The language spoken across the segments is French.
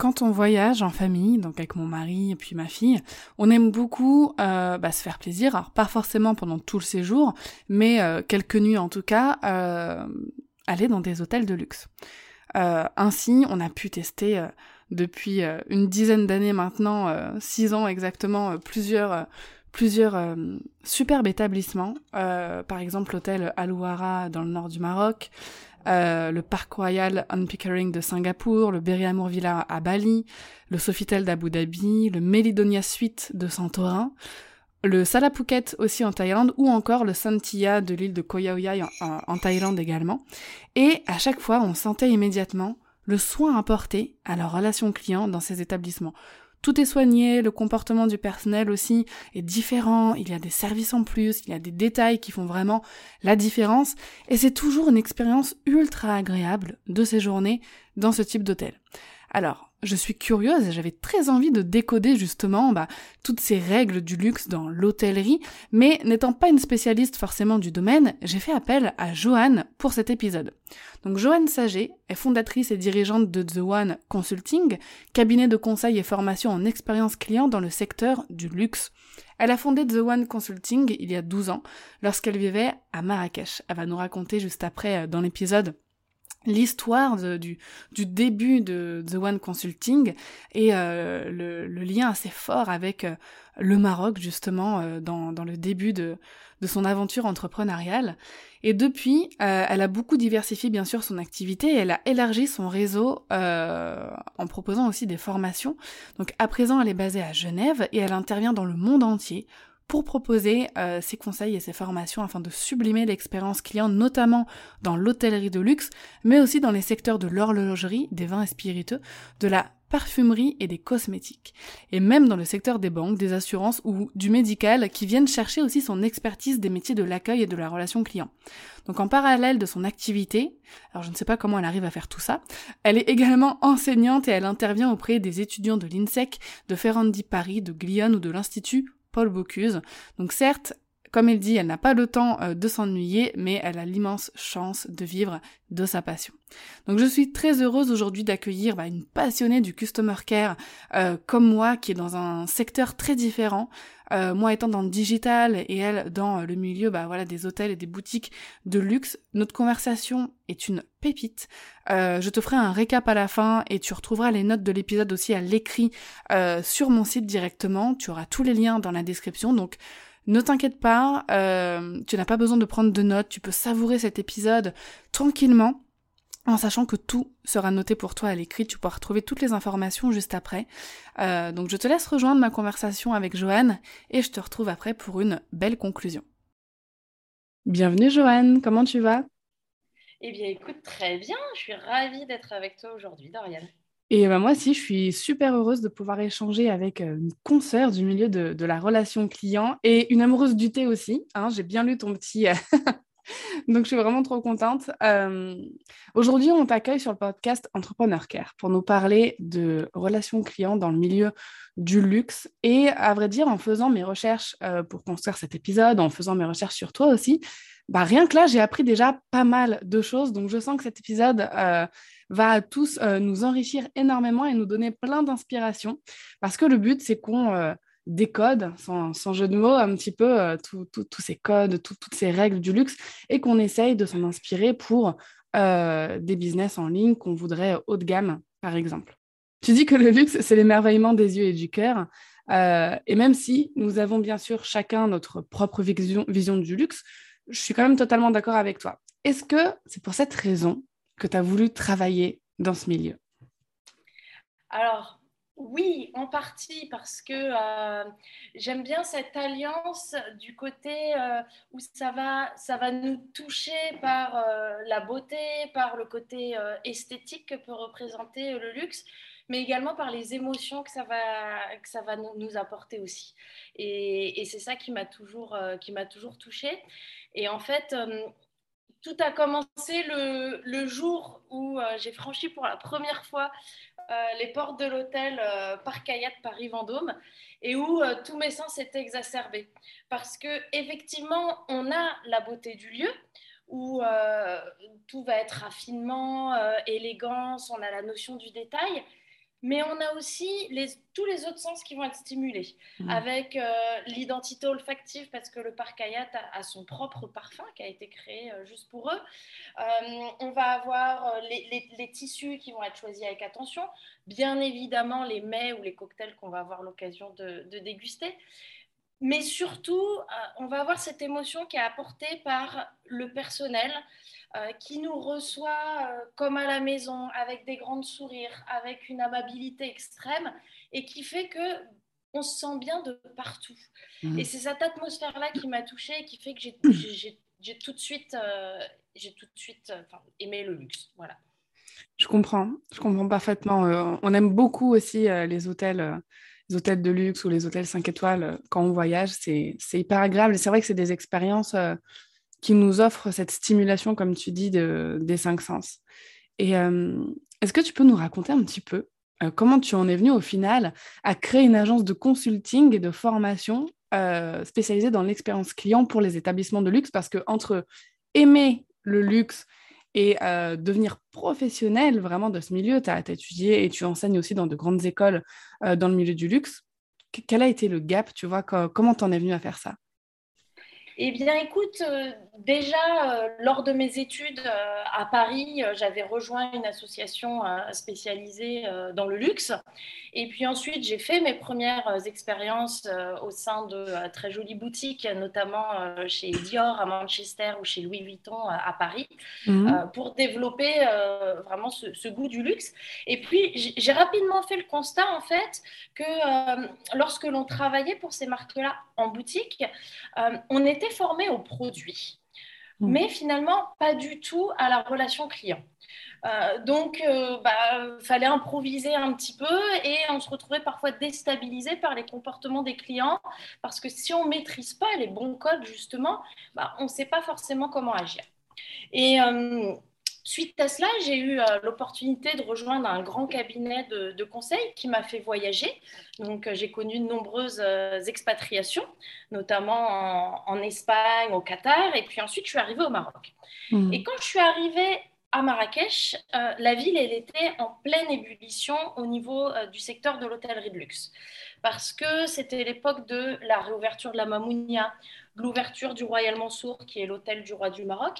Quand on voyage en famille, donc avec mon mari et puis ma fille, on aime beaucoup euh, bah, se faire plaisir. Alors pas forcément pendant tout le séjour, mais euh, quelques nuits en tout cas, euh, aller dans des hôtels de luxe. ainsi, on a pu tester depuis une dizaine d'années maintenant, six ans exactement, plusieurs plusieurs superbes établissements. par exemple, l'hôtel Alouara dans le nord du Maroc, euh, le Parc Royal on Pickering de Singapour, le Berry Amour Villa à Bali, le Sofitel d'Abu Dhabi, le Melidonia Suite de Santorin, le Salaphuket aussi en Thaïlande, ou encore le Santia de l'île de Koh en, en, Thaïlande également. Et à chaque fois, on sentait immédiatement le soin apporté à leur relation client dans ces établissements. Tout est soigné, le comportement du personnel aussi est différent, il y a des services en plus, il y a des détails qui font vraiment la différence, et c'est toujours une expérience ultra agréable de séjourner dans ce type d'hôtel. Alors, je suis curieuse et j'avais très envie de décoder justement bah, toutes ces règles du luxe dans l'hôtellerie, mais n'étant pas une spécialiste forcément du domaine, j'ai fait appel à Joanne pour cet épisode. Donc Joanne Saget est fondatrice et dirigeante de The One Consulting, cabinet de conseil et formation en expérience client dans le secteur du luxe. Elle a fondé The One Consulting il y a 12 ans, lorsqu'elle vivait à Marrakech. Elle va nous raconter juste après euh, dans l'épisode l'histoire du, du début de The One Consulting et euh, le, le, lien assez fort avec euh, le Maroc justement euh, dans, dans, le début de, de son aventure entrepreneuriale. Et depuis, elle a beaucoup diversifié bien sûr son activité et elle a élargi son réseau en proposant aussi des formations. Donc à présent, elle est basée à Genève et elle intervient dans le monde entier pour proposer euh, ses conseils et ses formations afin de sublimer l'expérience client, notamment dans l'hôtellerie de luxe, mais aussi dans les secteurs de l'horlogerie, des vins et spiritueux, de la parfumerie et des cosmétiques. Et même dans le secteur des banques, des assurances ou du médical qui viennent chercher aussi son expertise des métiers de l'accueil et de la relation client. Donc en parallèle de son activité, alors je ne sais pas comment elle arrive à faire tout ça, elle est également enseignante et elle intervient auprès des étudiants de l'INSEC, de Ferrandi Paris, de Glion ou de l'Institut Paul Bocuse. Donc certes, comme elle dit, elle n'a pas le temps euh, de s'ennuyer, mais elle a l'immense chance de vivre de sa passion. Donc je suis très heureuse aujourd'hui d'accueillir bah, une passionnée du customer care euh, comme moi, qui est dans un secteur très différent. Euh, moi étant dans le digital et elle dans le milieu bah, des hôtels et des boutiques de luxe. Notre conversation est une pépite. je te ferai un récap à la fin et tu retrouveras les notes de l'épisode aussi à l'écrit sur mon site directement. Tu auras tous les liens dans la description. Donc ne t'inquiète pas, euh, tu n'as pas besoin de prendre de notes, tu peux savourer cet épisode tranquillement en sachant que tout sera noté pour toi à l'écrit, tu pourras retrouver toutes les informations juste après. Euh, donc je te laisse rejoindre ma conversation avec Joanne et je te retrouve après pour une belle conclusion. Bienvenue Joanne, comment tu vas? Eh bien écoute, très bien, je suis ravie d'être avec toi aujourd'hui, Dorian. Et bah, moi aussi, je suis super heureuse de pouvoir échanger avec euh, une consoeur du milieu de, la relation client et une amoureuse du thé aussi. Hein. J'ai bien lu ton petit... Euh, donc, je suis vraiment trop contente. Euh, aujourd'hui, on t'accueille sur le podcast Entrepreneur Care pour nous parler de relations clients dans le milieu du luxe. Et à vrai dire, en faisant mes recherches pour construire cet épisode, en faisant mes recherches sur toi aussi, bah, rien que là, j'ai appris déjà pas mal de choses. Donc, je sens que cet épisode va tous euh, nous enrichir énormément et nous donner plein d'inspiration. Parce que le but, c'est qu'on euh, décode, sans, jeu de mots, un petit peu euh, tous ces codes, toutes ces règles du luxe et qu'on essaye de s'en inspirer pour des business en ligne qu'on voudrait haut de gamme, par exemple. Tu dis que le luxe, c'est l'émerveillement des yeux et du cœur. et même si nous avons bien sûr chacun notre propre vision, vision du luxe, je suis quand même totalement d'accord avec toi. Est-ce que c'est pour cette raison que tu as voulu travailler dans ce milieu? Alors, oui, en partie parce que euh, j'aime bien cette alliance du côté euh, où ça va, ça va nous toucher par euh, la beauté, par le côté esthétique que peut représenter le luxe, mais également par les émotions que ça va, que ça va nous, apporter aussi. Et, c'est ça qui m'a toujours, qui m'a toujours touchée. Et en fait, tout a commencé le, jour où j'ai franchi pour la première fois euh, les portes de l'hôtel euh, Parc Hayat Paris-Vendôme et où euh, tous mes sens étaient exacerbés. Parce que effectivement, on a la beauté du lieu, où tout va être raffinement, élégance, on a la notion du détail, mais on a aussi tous les autres sens qui vont être stimulés, mmh. avec euh, l'identité olfactive, parce que le parc Hayat a, son propre parfum qui a été créé euh, juste pour eux. Euh, on va avoir les, tissus qui vont être choisis avec attention, bien évidemment les mets ou les cocktails qu'on va avoir l'occasion de, de, déguster. Mais surtout, on va avoir cette émotion qui est apportée par le personnel, euh, qui nous reçoit euh, comme à la maison, avec des grands sourires, avec une amabilité extrême, et qui fait que on se sent bien de partout. Mmh. Et c'est cette atmosphère-là qui m'a touchée et qui fait que j'ai tout de suite, j'ai tout de suite euh, aimé le luxe. Voilà. Je comprends, je comprends parfaitement. on aime beaucoup aussi les hôtels les hôtels de luxe ou les hôtels 5 étoiles quand on voyage. C'est hyper agréable. Et c'est vrai que c'est des expériences qui nous offre cette stimulation, comme tu dis, de, des cinq sens. Et euh, est-ce que tu peux nous raconter un petit peu euh, comment tu en es venu au final à créer une agence de consulting et de formation euh, spécialisée dans l'expérience client pour les établissements de luxe? Parce que entre aimer le luxe et devenir professionnel vraiment de ce milieu, tu as, étudié et tu enseignes aussi dans de grandes écoles dans le milieu du luxe. Quel a été le gap, tu vois, comment tu en es venu à faire ça? Eh bien, écoute, euh, déjà, euh, lors de mes études euh, à Paris, j'avais rejoint une association spécialisée dans le luxe. Et puis ensuite, j'ai fait mes premières expériences au sein de très jolies boutiques, notamment chez Dior à Manchester ou chez Louis Vuitton à Paris, mhm. pour développer vraiment ce, ce, goût du luxe. Et puis, j'ai rapidement fait le constat, en fait, que lorsque l'on travaillait pour ces marques-là en boutique, on était formé au produit, hmm. mais finalement pas du tout à la relation client. Euh, donc, euh, bah, fallait improviser un petit peu et on se retrouvait parfois déstabilisé par les comportements des clients parce que si on maîtrise pas les bons codes justement, bah, on ne sait pas forcément comment agir. Et euh, Suite à cela, j'ai eu euh, l'opportunité de rejoindre un grand cabinet de, conseil qui m'a fait voyager. Donc, euh, j'ai connu de nombreuses euh, expatriations, notamment en, Espagne, au Qatar, et puis ensuite, je suis arrivée au Maroc. Mmh. Et quand je suis arrivée à Marrakech, la ville, elle était en pleine ébullition au niveau du secteur de l'hôtellerie de luxe. Parce que c'était l'époque de la réouverture de la Mamounia, l'ouverture du Royal Mansour, qui est l'hôtel du roi du Maroc,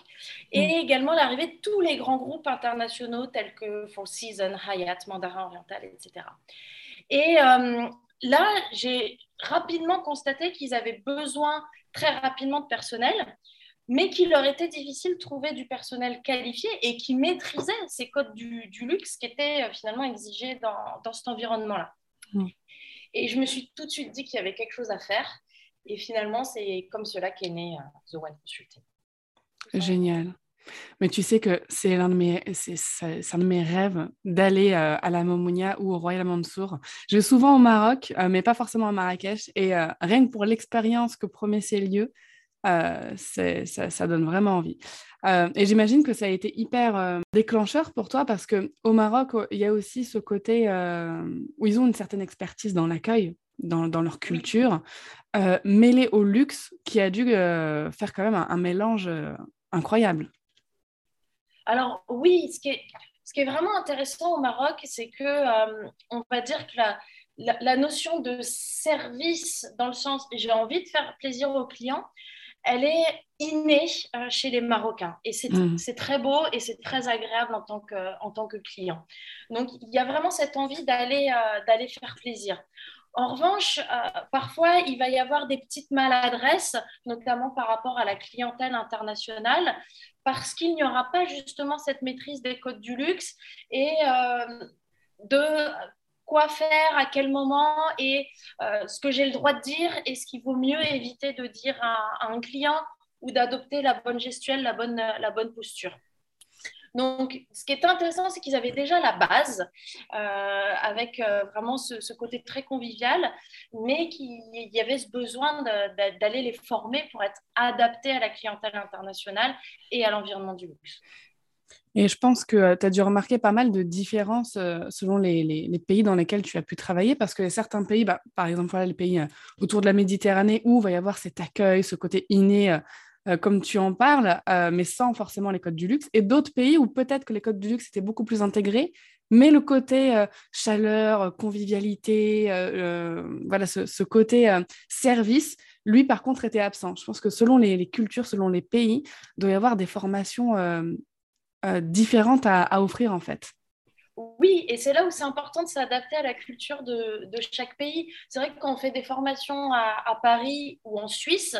et mm. également l'arrivée de tous les grands groupes internationaux tels que Four Seasons, Hyatt, Mandarin Oriental, etc. Et euh, là, j'ai rapidement constaté qu'ils avaient besoin très rapidement de personnel, mais qu'il leur était difficile de trouver du personnel qualifié et qui maîtrisait ces codes du, luxe qui étaient euh, finalement exigés dans, dans cet environnement-là. Mm. Et je me suis tout de suite dit qu'il y avait quelque chose à faire. Et finalement, c'est comme cela qu'est né euh, The One Consulting. Génial. Mais tu sais que c'est l'un de mes, c'est, un de mes rêves d'aller euh, à la Momounia ou au Royal Mansour. Je vais souvent au Maroc, euh, mais pas forcément à Marrakech. Et rien que pour l'expérience que promet ces lieux, c'est, ça, donne vraiment envie. et j'imagine que ça a été hyper déclencheur pour toi parce que au Maroc, il y a aussi ce côté où ils ont une certaine expertise dans l'accueil dans, leur culture, euh, mêlé au luxe qui a dû euh, faire quand même un, mélange euh, incroyable. Alors oui, ce qui est, ce qui est vraiment intéressant au Maroc, c'est que on va dire que la, la, notion de service, dans le sens j'ai envie de faire plaisir aux clients, elle est innée chez les Marocains. Et mmh. c'est très beau et c'est très agréable en tant, que, en tant que client. Donc, il y a vraiment cette envie d'aller d'aller faire plaisir. En revanche, euh, parfois, il va y avoir des petites maladresses, notamment par rapport à la clientèle internationale, parce qu'il n'y aura pas justement cette maîtrise des codes du luxe et euh, de quoi faire, à quel moment et ce que j'ai le droit de dire et ce qu'il vaut mieux éviter de dire à, un client ou d'adopter la bonne gestuelle, la bonne, la bonne posture. Donc, ce qui est intéressant, c'est qu'ils avaient déjà la base, euh, avec euh, vraiment ce, côté très convivial, mais qu'il y avait ce besoin d'aller les former pour être adaptés à la clientèle internationale et à l'environnement du luxe. Et je pense que euh, tu as dû remarquer pas mal de différences selon les, pays dans lesquels tu as pu travailler, parce que certains pays, bah, par exemple, les pays autour de la Méditerranée, où il va y avoir cet accueil, ce côté inné euh, comme tu en parles, euh, mais sans forcément les codes du luxe, et d'autres pays où peut-être que les codes du luxe étaient beaucoup plus intégrés, mais le côté euh, chaleur, convivialité, voilà, ce, côté service, lui, par contre, était absent. Je pense que selon les, cultures, selon les pays, il doit y avoir des formations différentes à, offrir, en fait. Oui, et c'est là où c'est important de s'adapter à la culture de, chaque pays. C'est vrai que quand on fait des formations à Paris ou en Suisse,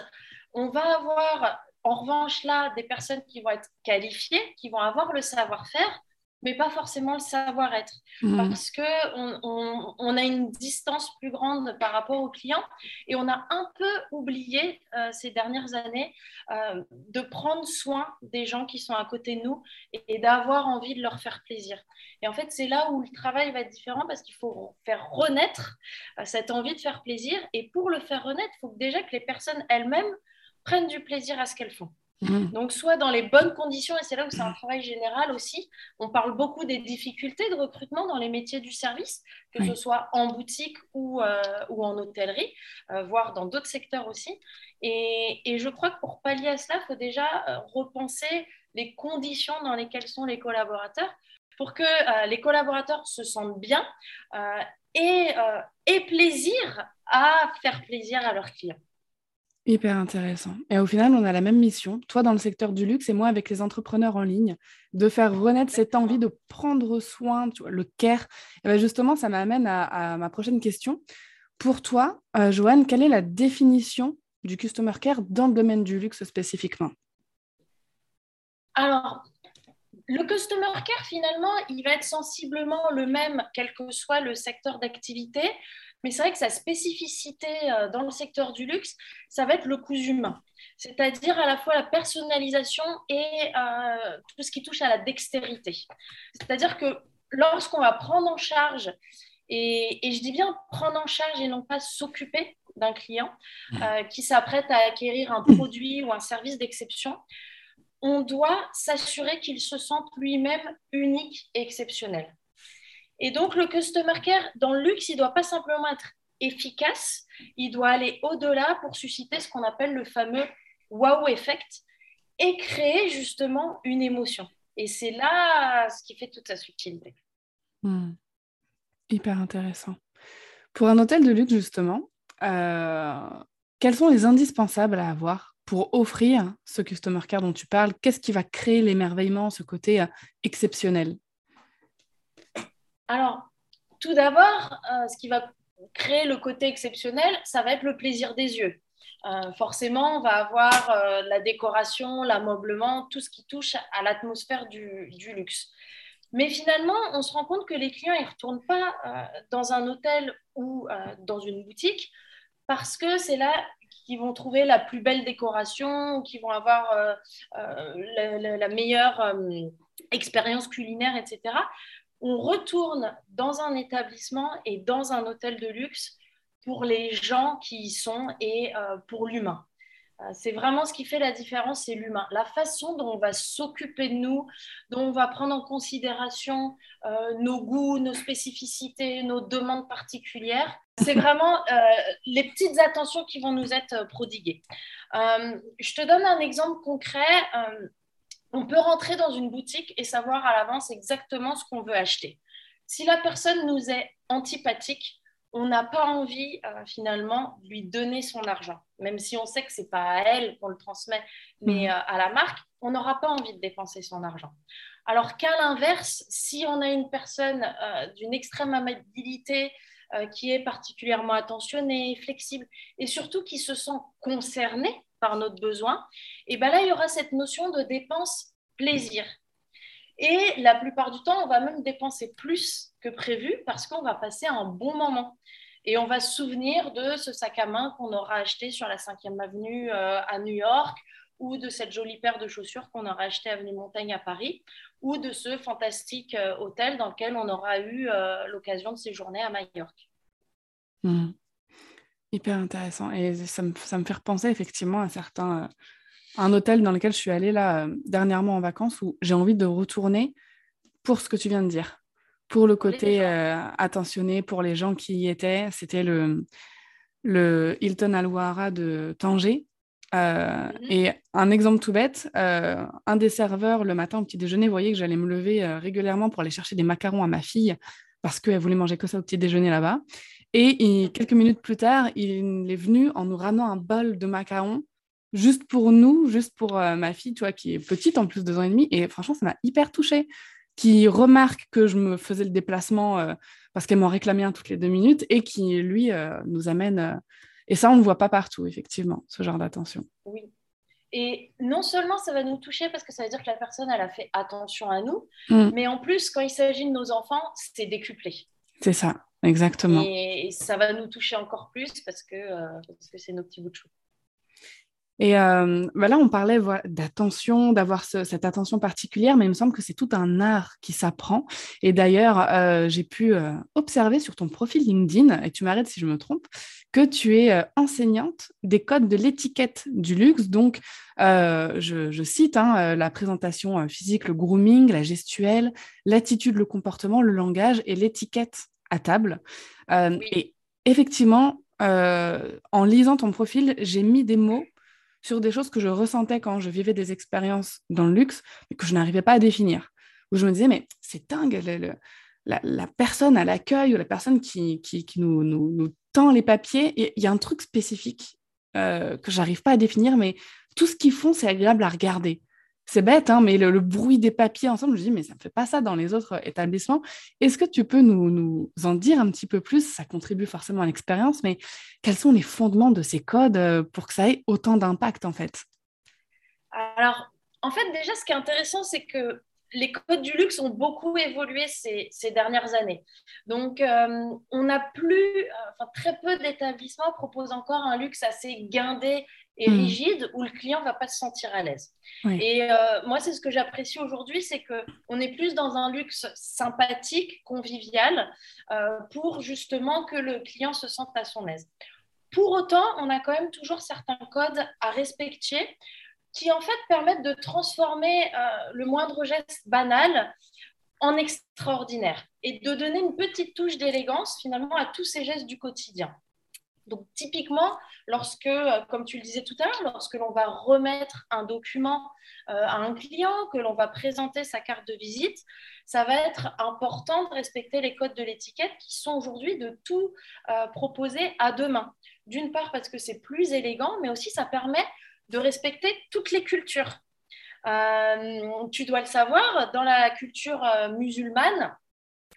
on va avoir, en revanche, là, des personnes qui vont être qualifiées, qui vont avoir le savoir-faire, mais pas forcément le savoir-être. Mmh. Parce qu'on on, a une distance plus grande par rapport aux clients et on a un peu oublié euh, ces dernières années euh, de prendre soin des gens qui sont à côté de nous et, d'avoir envie de leur faire plaisir. Et en fait, c'est là où le travail va être différent parce qu'il faut faire renaître euh, cette envie de faire plaisir. Et pour le faire renaître, il faut déjà que les personnes elles-mêmes prennent du plaisir à ce qu'elles font. Mmh. Donc, soit dans les bonnes conditions, et c'est là où c'est un travail général aussi, on parle beaucoup des difficultés de recrutement dans les métiers du service, que ce soit en boutique ou, euh, ou en hôtellerie, euh, voire dans d'autres secteurs aussi. Et, et, je crois que pour pallier à cela, il faut déjà euh, repenser les conditions dans lesquelles sont les collaborateurs pour que les collaborateurs se sentent bien et aient plaisir à faire plaisir à leurs clients. Hyper intéressant. Et au final, on a la même mission, toi dans le secteur du luxe et moi avec les entrepreneurs en ligne, de faire renaître cette envie de prendre soin, tu vois, le care. Et ben justement, ça m'amène à, ma prochaine question. Pour toi, euh, Joanne, quelle est la définition du customer care dans le domaine du luxe spécifiquement? Alors, le customer care, finalement, il va être sensiblement le même, quel que soit le secteur d'activité. Mais c'est vrai que sa spécificité euh, dans le secteur du luxe, ça va être le coût humain. C'est-à-dire à la fois la personnalisation et euh, tout ce qui touche à la dextérité. C'est-à-dire que lorsqu'on va prendre en charge, et, je dis bien prendre en charge et non pas s'occuper d'un client mmh. euh, qui s'apprête à acquérir un produit ou un service d'exception, on doit s'assurer qu'il se sente lui-même unique et exceptionnel. Et donc, le customer care dans le luxe, il ne doit pas simplement être efficace, il doit aller au-delà pour susciter ce qu'on appelle le fameux wow effect et créer justement une émotion. Et c'est là ce qui fait toute sa subtilité. Hmm. Hyper intéressant. Pour un hôtel de luxe, justement, euh, quels sont les indispensables à avoir pour offrir ce customer care dont tu parles? Qu'est-ce qui va créer l'émerveillement, ce côté euh, exceptionnel? Alors, tout d'abord, euh, ce qui va créer le côté exceptionnel, ça va être le plaisir des yeux. Euh, forcément, on va avoir euh, la décoration, l'ameublement, tout ce qui touche à l'atmosphère du, luxe. Mais finalement, on se rend compte que les clients ne retournent pas dans un hôtel ou dans une boutique parce que c'est là qu'ils vont trouver la plus belle décoration qu'ils vont avoir la, meilleure expérience culinaire, etc on retourne dans un établissement et dans un hôtel de luxe pour les gens qui y sont et euh, pour l'humain. Euh, c'est vraiment ce qui fait la différence, c'est l'humain. La façon dont on va s'occuper de nous, dont on va prendre en considération euh, nos goûts, nos spécificités, nos demandes particulières, c'est vraiment les petites attentions qui vont nous être prodiguées. je te donne un exemple concret on peut rentrer dans une boutique et savoir à l'avance exactement ce qu'on veut acheter. Si la personne nous est antipathique, on n'a pas envie euh, finalement de lui donner son argent, même si on sait que c'est pas à elle qu'on le transmet, mais mmh. euh, à la marque, on n'aura pas envie de dépenser son argent. Alors qu'à l'inverse, si on a une personne euh, d'une extrême amabilité, qui est particulièrement attentionnée, flexible, et surtout qui se sent concernée par notre besoin, et ben là, il y aura cette notion de dépense plaisir. Et la plupart du temps, on va même dépenser plus que prévu parce qu'on va passer un bon moment. Et on va se souvenir de ce sac à main qu'on aura acheté sur la 5e avenue euh, à New York, ou de cette jolie paire de chaussures qu'on aura acheté à Avenue Montaigne à Paris, ou de ce fantastique euh, hôtel dans lequel on aura eu euh, l'occasion de séjourner à Majorque. Hmm. Hyper intéressant. Et ça me, ça me, fait repenser effectivement à certains. un hôtel dans lequel je suis allée là dernièrement en vacances où j'ai envie de retourner pour ce que tu viens de dire pour le côté euh, attentionné pour les gens qui y étaient. C'était le, le Hilton Alouara de Tanger. Euh, mhm. Et un exemple tout bête, euh, un des serveurs le matin au petit déjeuner voyait que j'allais me lever régulièrement pour aller chercher des macarons à ma fille parce qu'elle voulait manger que ça au petit déjeuner là-bas. Et quelques minutes plus tard, il est venu en nous ramenant un bol de macarons juste pour nous, juste pour ma fille, tu vois, qui est petite en plus de deux ans et demi. Et franchement, ça m'a hyper touchée qui remarque que je me faisais le déplacement euh, parce qu'elle m'en réclamait un toutes les deux minutes et qui, lui, euh, nous amène. Euh, et ça, on ne voit pas partout, effectivement, ce genre d'attention. Oui. Et non seulement ça va nous toucher parce que ça veut dire que la personne, elle a fait attention à nous, mm. mais en plus, quand il s'agit de nos enfants, c'est décuplé. C'est ça, exactement. Et, ça va nous toucher encore plus parce que parce que c'est nos petits bouts de chou. Et euh, bah là, on parlait d'attention, d'avoir cette attention particulière, mais il me semble que c'est tout un art qui s'apprend. Et d'ailleurs, euh, j'ai pu euh, observer sur ton profil LinkedIn, et tu m'arrêtes si je me trompe, que tu es enseignante des codes de l'étiquette du luxe. Donc, je, cite hein, la présentation physique, le grooming, la gestuelle, l'attitude, le comportement, le langage et l'étiquette à table. Et effectivement, en lisant ton profil, j'ai mis des mots sur des choses que je ressentais quand je vivais des expériences dans le luxe, mais que je n'arrivais pas à définir. Où je me disais, mais c'est dingue, la, personne à l'accueil ou la personne qui, qui, nous, nous, tend les papiers, il y a un truc spécifique euh, que j'arrive pas à définir, mais tout ce qu'ils font, c'est agréable à regarder c'est bête, hein, mais le, bruit des papiers ensemble, je dis, mais ça ne fait pas ça dans les autres établissements. Est-ce que tu peux nous, en dire un petit peu plus? Ça contribue forcément à l'expérience, mais quels sont les fondements de ces codes euh, pour que ça ait autant d'impact, en fait? Alors, en fait, déjà, ce qui est intéressant, c'est que les codes du luxe ont beaucoup évolué ces, ces dernières années. Donc, euh, on n'a plus, euh, enfin, très peu d'établissements proposent encore un luxe assez guindé et hmm. rigide où le client va pas se sentir à l'aise. Et euh, moi, c'est ce que j'apprécie aujourd'hui, c'est que on est plus dans un luxe sympathique, convivial, euh, pour justement que le client se sente à son aise. Pour autant, on a quand même toujours certains codes à respecter qui en fait permettent de transformer euh, le moindre geste banal en extraordinaire et de donner une petite touche d'élégance finalement à tous ces gestes du quotidien. Donc, typiquement, lorsque, euh, comme tu le disais tout à l'heure, lorsque l'on va remettre un document euh, à un client, que l'on va présenter sa carte de visite, ça va être important de respecter les codes de l'étiquette qui sont aujourd'hui de tout euh, proposer à deux mains. D'une part, parce que c'est plus élégant, mais aussi ça permet de respecter toutes les cultures. tu dois le savoir, dans la culture musulmane,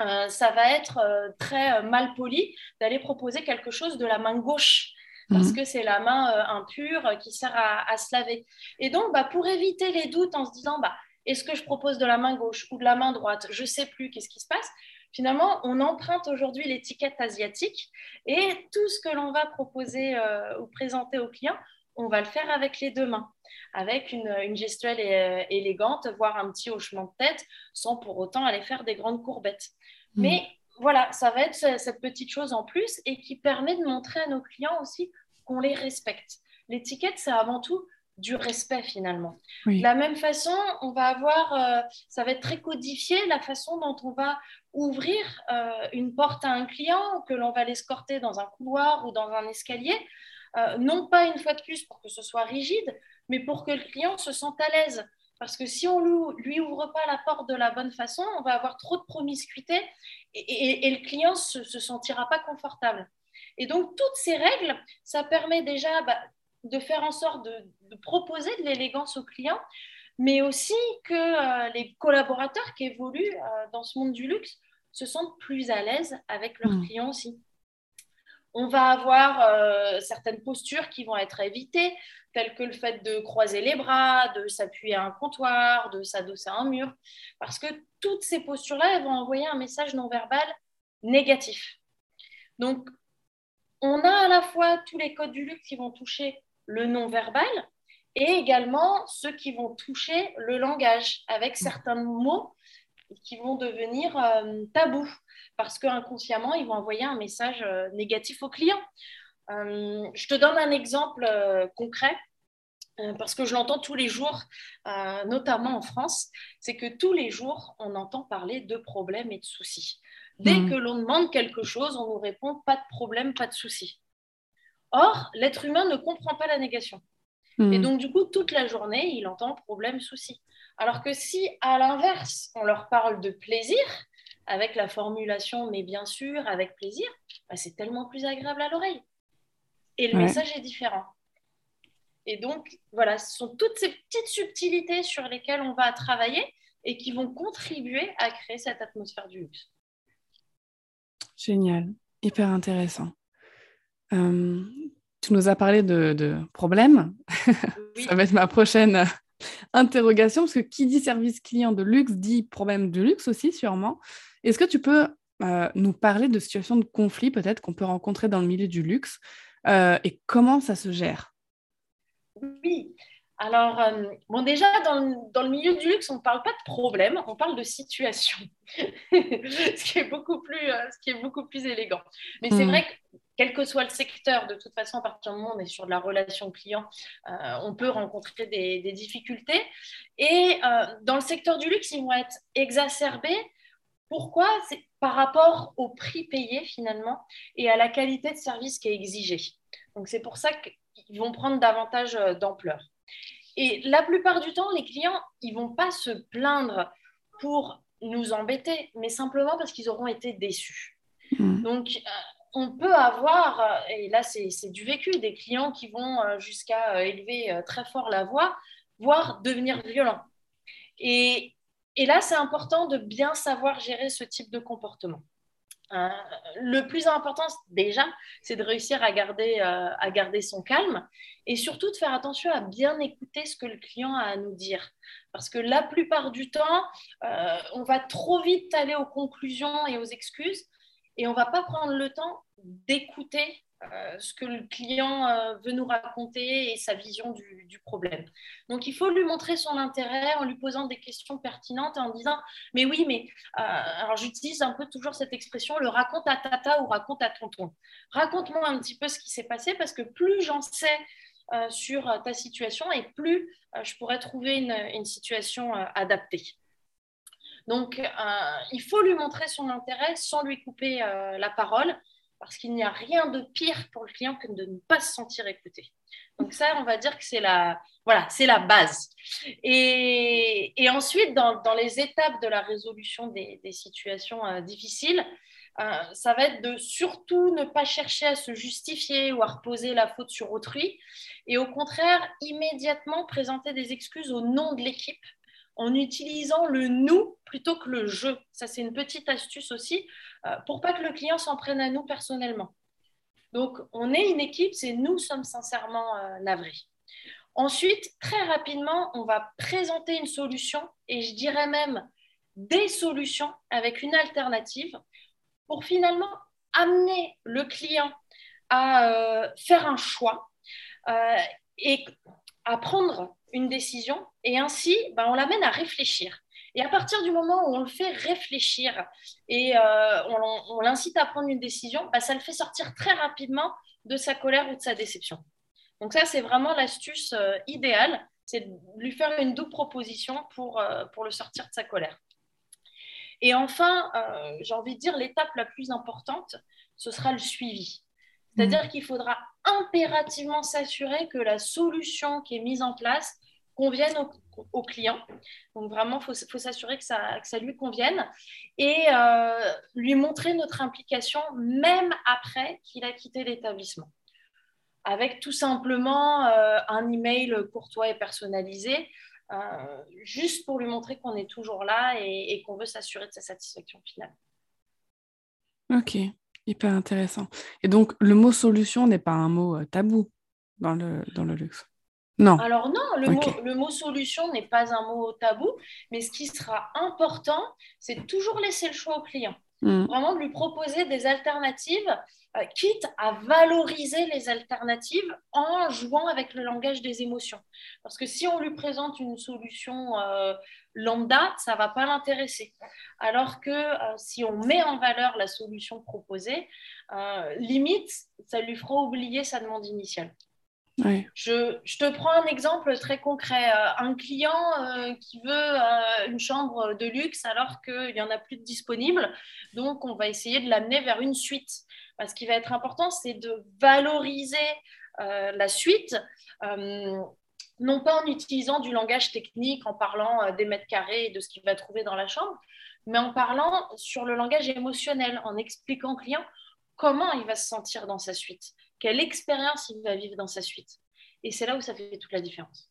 euh, ça va être euh, très euh, mal poli d'aller proposer quelque chose de la main gauche parce mhm. que c'est la main impure qui sert à, se laver. Et donc, bah, pour éviter les doutes en se disant, bah, est-ce que je propose de la main gauche ou de la main droite? Je ne sais plus, qu'est-ce qui se passe? Finalement, on emprunte aujourd'hui l'étiquette asiatique et tout ce que l'on va proposer ou présenter au client, on va le faire avec les deux mains, avec une, gestuelle élégante, voire un petit hochement de tête, sans pour autant aller faire des grandes courbettes. Mm. Mais voilà, ça va être cette petite chose en plus et qui permet de montrer à nos clients aussi qu'on les respecte. L'étiquette, c'est avant tout du respect finalement. De la même façon, on va avoir, euh, ça va être très codifié la façon dont on va ouvrir euh, une porte à un client, que l'on va l'escorter dans un couloir ou dans un escalier, euh, non pas une fois de plus pour que ce soit rigide, mais pour que le client se sente à l'aise. Parce que si on ne lui ouvre pas la porte de la bonne façon, on va avoir trop de promiscuité et, le client ne se, sentira pas confortable. Et donc, toutes ces règles, ça permet déjà bah, de faire en sorte de, proposer de l'élégance au client, mais aussi que euh, les collaborateurs qui évoluent euh, dans ce monde du luxe se sentent plus à l'aise avec leurs mmh. clients aussi. On va avoir euh, certaines postures qui vont être évitées, telles que le fait de croiser les bras, de s'appuyer à un comptoir, de s'adosser à un mur, parce que toutes ces postures-là, elles vont envoyer un message non verbal négatif. Donc, on a à la fois tous les codes du luxe qui vont toucher le non verbal et également ceux qui vont toucher le langage avec certains mots qui vont devenir euh, tabous parce qu'inconsciemment, ils vont envoyer un message euh, négatif au client. Euh, je te donne un exemple concret parce que je l'entends tous les jours, notamment en France, c'est que tous les jours, on entend parler de problèmes et de soucis. Dès hmm. que l'on demande quelque chose, on nous répond pas de problème, pas de souci. Or, l'être humain ne comprend pas la négation. Et hmm. donc, du coup, toute la journée, il entend problème, souci. Alors que si, à l'inverse, on leur parle de plaisir, avec la formulation, mais bien sûr, avec plaisir, bah, c'est tellement plus agréable à l'oreille. Et le message est différent. Et donc, voilà, ce sont toutes ces petites subtilités sur lesquelles on va travailler et qui vont contribuer à créer cette atmosphère du luxe. Génial, hyper intéressant. Euh, tu nous as parlé de, problèmes. Ça va être ma prochaine interrogation, parce que qui dit service client de luxe dit problème de luxe aussi, sûrement. Est-ce que tu peux euh, nous parler de situations de conflit peut-être qu'on peut rencontrer dans le milieu du luxe euh, et comment ça se gère? Oui, alors, euh, bon, déjà, dans le, milieu du luxe, on ne parle pas de problème, on parle de situation, ce, qui est beaucoup plus, euh, ce qui est beaucoup plus élégant. Mais c'est hmm. vrai que, quel que soit le secteur, de toute façon, à partir du moment où on est sur de la relation client, euh, on peut rencontrer des, difficultés. Et dans le secteur du luxe, ils vont être exacerbés. Pourquoi? C'est par rapport au prix payé, finalement, et à la qualité de service qui est exigée. Donc, c'est pour ça qu'ils vont prendre davantage d'ampleur. Et la plupart du temps, les clients, ils vont pas se plaindre pour nous embêter, mais simplement parce qu'ils auront été déçus. Hmm. Donc, euh, on peut avoir, euh, et là c'est du vécu, des clients qui vont euh, jusqu'à élever très fort la voix, voire devenir violents. Et, et là, c'est important de bien savoir gérer ce type de comportement. Euh, le plus important déjà, c'est de réussir à garder, euh, à garder son calme et surtout de faire attention à bien écouter ce que le client a à nous dire. Parce que la plupart du temps, euh, on va trop vite aller aux conclusions et aux excuses et on ne va pas prendre le temps d'écouter ce que le client euh, veut nous raconter et sa vision du, problème. Donc, il faut lui montrer son intérêt en lui posant des questions pertinentes et en disant, mais oui, mais euh, alors j'utilise un peu toujours cette expression, le raconte à tata ou raconte à tonton. Raconte-moi un petit peu ce qui s'est passé parce que plus j'en sais sur ta situation et plus je pourrais trouver une, situation adaptée. Donc, il faut lui montrer son intérêt sans lui couper la parole parce qu'il n'y a rien de pire pour le client que de ne pas se sentir écouté. Donc ça, on va dire que c'est la, voilà, c'est la base. Et, ensuite, dans, dans, les étapes de la résolution des, des situations euh, difficiles, euh, ça va être de surtout ne pas chercher à se justifier ou à reposer la faute sur autrui, et au contraire, immédiatement présenter des excuses au nom de l'équipe en utilisant le nous plutôt que le je. Ça, c'est une petite astuce aussi euh, pour pas que le client s'en prenne à nous personnellement. Donc, on est une équipe, c'est nous sommes sincèrement euh, navrés. Ensuite, très rapidement, on va présenter une solution et je dirais même des solutions avec une alternative pour finalement amener le client à euh, faire un choix et à prendre une décision et ainsi, ben, on l'amène à réfléchir. Et à partir du moment où on le fait réfléchir et euh, on, l'incite à prendre une décision, ben, ça le fait sortir très rapidement de sa colère ou de sa déception. Donc ça, c'est vraiment l'astuce euh, idéale, c'est de lui faire une double proposition pour, euh, pour le sortir de sa colère. Et enfin, j'ai envie de dire, l'étape la plus importante, ce sera le suivi. C'est-à-dire mmh. qu'il faudra impérativement s'assurer que la solution qui est mise en place convienne au, client. Donc vraiment, il faut, s'assurer que ça, lui convienne et euh, lui montrer notre implication même après qu'il a quitté l'établissement. Avec tout simplement euh, un email courtois et personnalisé, euh, juste pour lui montrer qu'on est toujours là et, et qu'on veut s'assurer de sa satisfaction finale. Ok, Hyper intéressant. Et donc, le mot solution n'est pas un mot tabou dans le, dans le luxe Non. Alors non, le, mot, le mot solution n'est pas un mot tabou, mais ce qui sera important, c'est toujours laisser le choix au client. Hmm. Vraiment de lui proposer des alternatives euh, quitte à valoriser les alternatives en jouant avec le langage des émotions. Parce que si on lui présente une solution euh, lambda, ça ne va pas l'intéresser. Alors que euh, si on met en valeur la solution proposée, limite, ça lui fera oublier sa demande initiale. Je, te prends un exemple très concret. Un client qui veut une chambre de luxe alors qu'il n'y en a plus de disponible. Donc, on va essayer de l'amener vers une suite. Ce qui va être important, c'est de valoriser euh, la suite, euh, non pas en utilisant du langage technique, en parlant euh, des mètres carrés et de ce qu'il va trouver dans la chambre, mais en parlant sur le langage émotionnel, en expliquant au client comment il va se sentir dans sa suite, quelle expérience il va vivre dans sa suite. Et c'est là où ça fait toute la différence.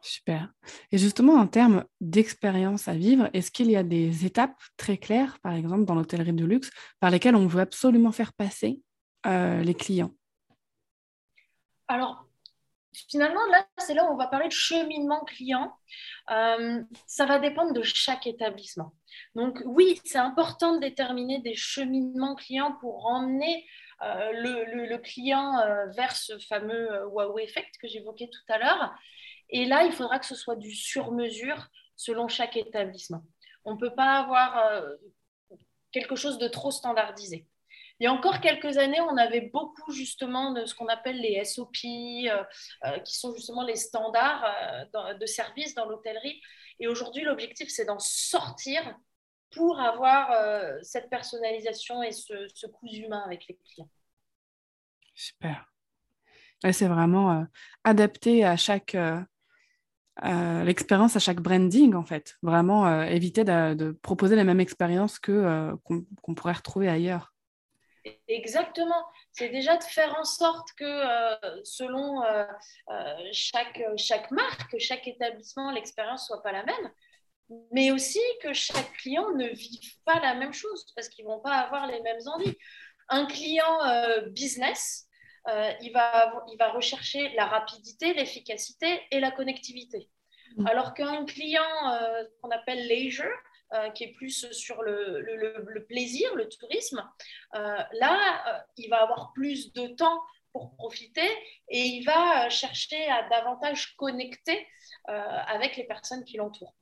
Super. Et justement, en termes d'expérience à vivre, est-ce qu'il y a des étapes très claires, par exemple dans l'hôtellerie de luxe, par lesquelles on veut absolument faire passer euh, les clients? Alors, finalement, là, c'est là où on va parler de cheminement client. Euh, ça va dépendre de chaque établissement. Donc, oui, c'est important de déterminer des cheminements clients pour emmener euh, le, client vers ce fameux wow effect que j'évoquais tout à l'heure. Et là, il faudra que ce soit du sur-mesure selon chaque établissement. On ne peut pas avoir euh, quelque chose de trop standardisé. Il y a encore quelques années, on avait beaucoup justement de ce qu'on appelle les SOP, euh, euh, qui sont justement les standards de service dans l'hôtellerie. Et aujourd'hui, l'objectif, c'est d'en sortir pour avoir cette personnalisation et ce, ce cousu humain avec les clients. Super. c'est vraiment adapté à chaque, l'expérience à chaque branding, en fait. Vraiment euh, éviter de, proposer la même expérience que euh, qu'on pourrait retrouver ailleurs. Exactement. C'est déjà de faire en sorte que euh, selon chaque, chaque marque, chaque établissement, l'expérience soit pas la même, mais aussi que chaque client ne vive pas la même chose parce qu'ils vont pas avoir les mêmes envies. Un client business, euh, il, va, il va rechercher la rapidité, l'efficacité et la connectivité. Mm. Alors qu'un client euh, qu'on appelle leisure, euh, qui est plus sur le, le, plaisir, le tourisme, là, il va avoir plus de temps pour profiter et il va chercher à davantage connecter avec les personnes qui l'entourent.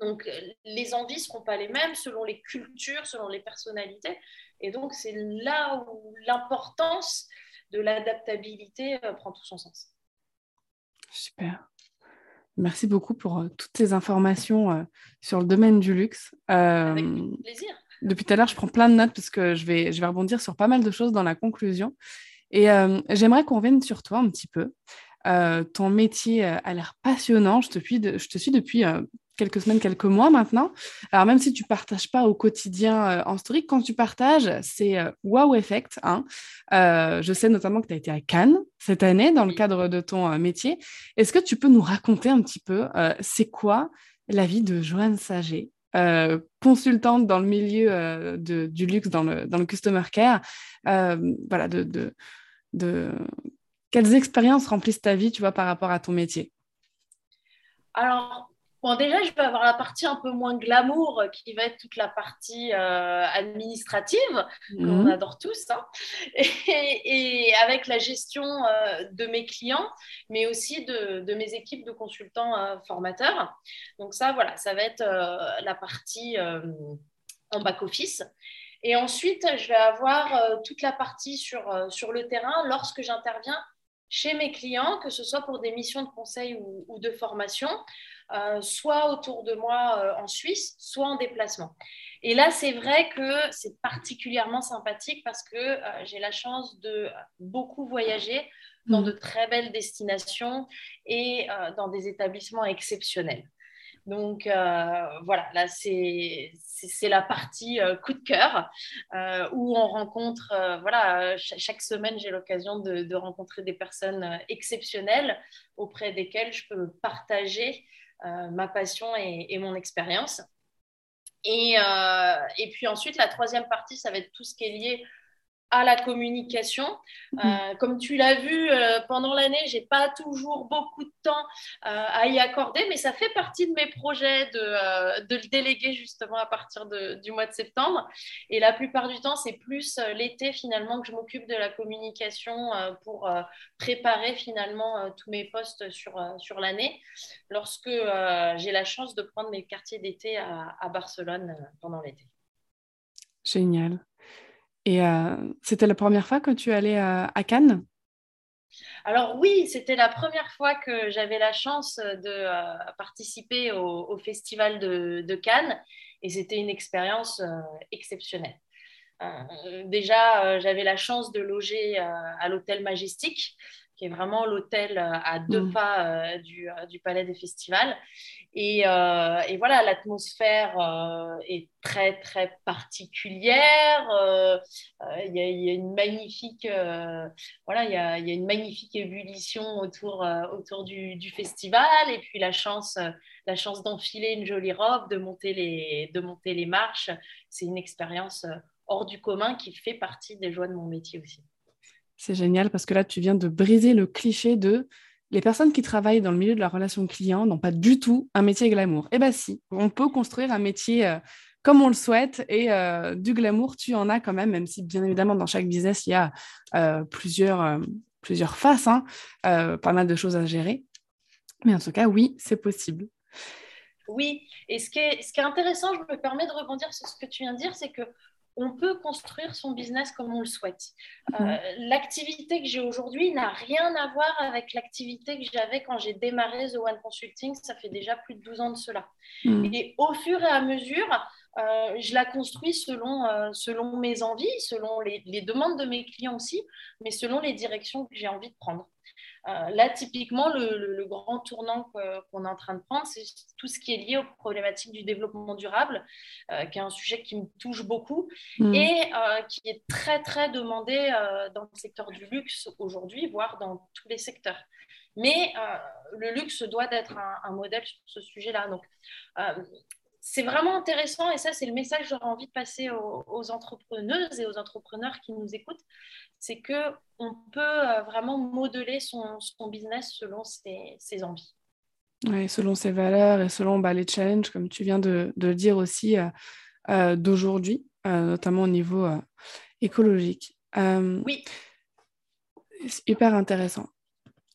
Donc, les envies ne seront pas les mêmes selon les cultures, selon les personnalités. Et donc, c'est là où l'importance de l'adaptabilité euh, prend tout son sens. Super. Merci beaucoup pour euh, toutes ces informations euh, sur le domaine du luxe. Avec plaisir. Depuis tout à l'heure, je prends plein de notes parce que je vais, je vais rebondir sur pas mal de choses dans la conclusion. Et j'aimerais qu'on vienne sur toi un petit peu. ton métier a l'air passionnant. Je te suis, je te suis depuis quelques semaines, quelques mois maintenant. Alors même si tu partages pas au quotidien euh, en story, quand tu partages, c'est euh, wow effect. Hein. Euh, je sais notamment que tu as été à Cannes cette année dans le cadre de ton métier. Est-ce que tu peux nous raconter un petit peu c'est quoi la vie de Joanne Saget consultante dans le milieu de, du luxe, dans le, dans le customer care, voilà, de, de, de, quelles expériences remplissent ta vie, tu vois, par rapport à ton métier? Alors, Bon, déjà, je vais avoir la partie un peu moins glamour, euh, qui va être toute la partie euh, administrative, qu'on mhm. adore tous, hein. et, avec la gestion euh, de mes clients, mais aussi de, mes équipes de consultants formateurs. Donc ça, voilà, ça va être la partie en back-office. Et ensuite, je vais avoir toute la partie sur, sur le terrain lorsque j'interviens chez mes clients, que ce soit pour des missions de conseil ou, ou de formation. Euh, soit autour de moi euh, en Suisse, soit en déplacement. Et là, c'est vrai que c'est particulièrement sympathique parce que euh, j'ai la chance de beaucoup voyager dans mm. de très belles destinations et dans des établissements exceptionnels. Donc voilà, là c'est la partie coup de cœur où on rencontre, voilà, chaque semaine j'ai l'occasion de, de, rencontrer des personnes exceptionnelles auprès desquelles je peux partager ma passion et, mon expérience. Et, et puis ensuite, la troisième partie, ça va être tout ce qui est lié à la communication. Euh, comme tu l'as vu euh, pendant l'année, j'ai pas toujours beaucoup de temps euh, à y accorder, mais ça fait partie de mes projets de, de le déléguer justement à partir de, du mois de septembre. Et la plupart du temps, c'est plus l'été finalement que je m'occupe de la communication pour préparer finalement tous mes postes sur, sur l'année, lorsque j'ai la chance de prendre mes quartiers d'été à, à Barcelone pendant l'été. Génial. Et euh, c'était la première fois que tu allais à, Cannes? Alors oui, c'était la première fois que j'avais la chance de euh, participer au, Festival de, Cannes. Et c'était une expérience euh, exceptionnelle. déjà, j'avais la chance de loger à l'hôtel Majestic, qui est vraiment l'hôtel à deux mmh. pas du, du, Palais des Festivals. Euh, et, voilà, l'atmosphère euh, est très, très particulière. Euh, il y, a une magnifique, voilà, il y a, une magnifique ébullition autour, autour du, festival. Et puis la chance, la chance d'enfiler une jolie robe, de monter les, de monter les marches. C'est une expérience hors du commun qui fait partie des joies de mon métier aussi. C'est génial parce que là, tu viens de briser le cliché de les personnes qui travaillent dans le milieu de la relation client n'ont pas du tout un métier glamour. Eh bien si, on peut construire un métier euh, comme on le souhaite et euh, du glamour, tu en as quand même, même si bien évidemment dans chaque business, il y a euh, plusieurs, plusieurs faces, hein, pas mal de choses à gérer. Mais en tout cas, oui, c'est possible. Oui, et ce qui, est, ce qui est intéressant, je me permets de rebondir sur ce que tu viens de dire, c'est que on peut construire son business comme on le souhaite. Euh, mhm. l'activité que j'ai aujourd'hui n'a rien à voir avec l'activité que j'avais quand j'ai démarré The One Consulting. Ça fait déjà plus de 12 ans de cela. Mhm. Et au fur et à mesure, euh, je la construis selon, euh, selon mes envies, selon les, demandes de mes clients aussi, mais selon les directions que j'ai envie de prendre. Euh, là, typiquement, le, grand tournant qu'on est en train de prendre, c'est tout ce qui est lié aux problématiques du développement durable, euh, qui est un sujet qui me touche beaucoup mm. et euh, qui est très, très demandé dans le secteur du luxe aujourd'hui, voire dans tous les secteurs. Mais le luxe doit être un, modèle sur ce sujet-là. Donc, c'est vraiment intéressant et ça, c'est le message que j'aurais envie de passer aux, aux, entrepreneuses et aux entrepreneurs qui nous écoutent c'est que on peut euh, vraiment modeler son, business selon ses, envies. Oui, selon ses valeurs et selon bah, les challenges, comme tu viens de, le dire aussi, euh, euh, d'aujourd'hui, notamment au niveau écologique. oui. C'est hyper intéressant.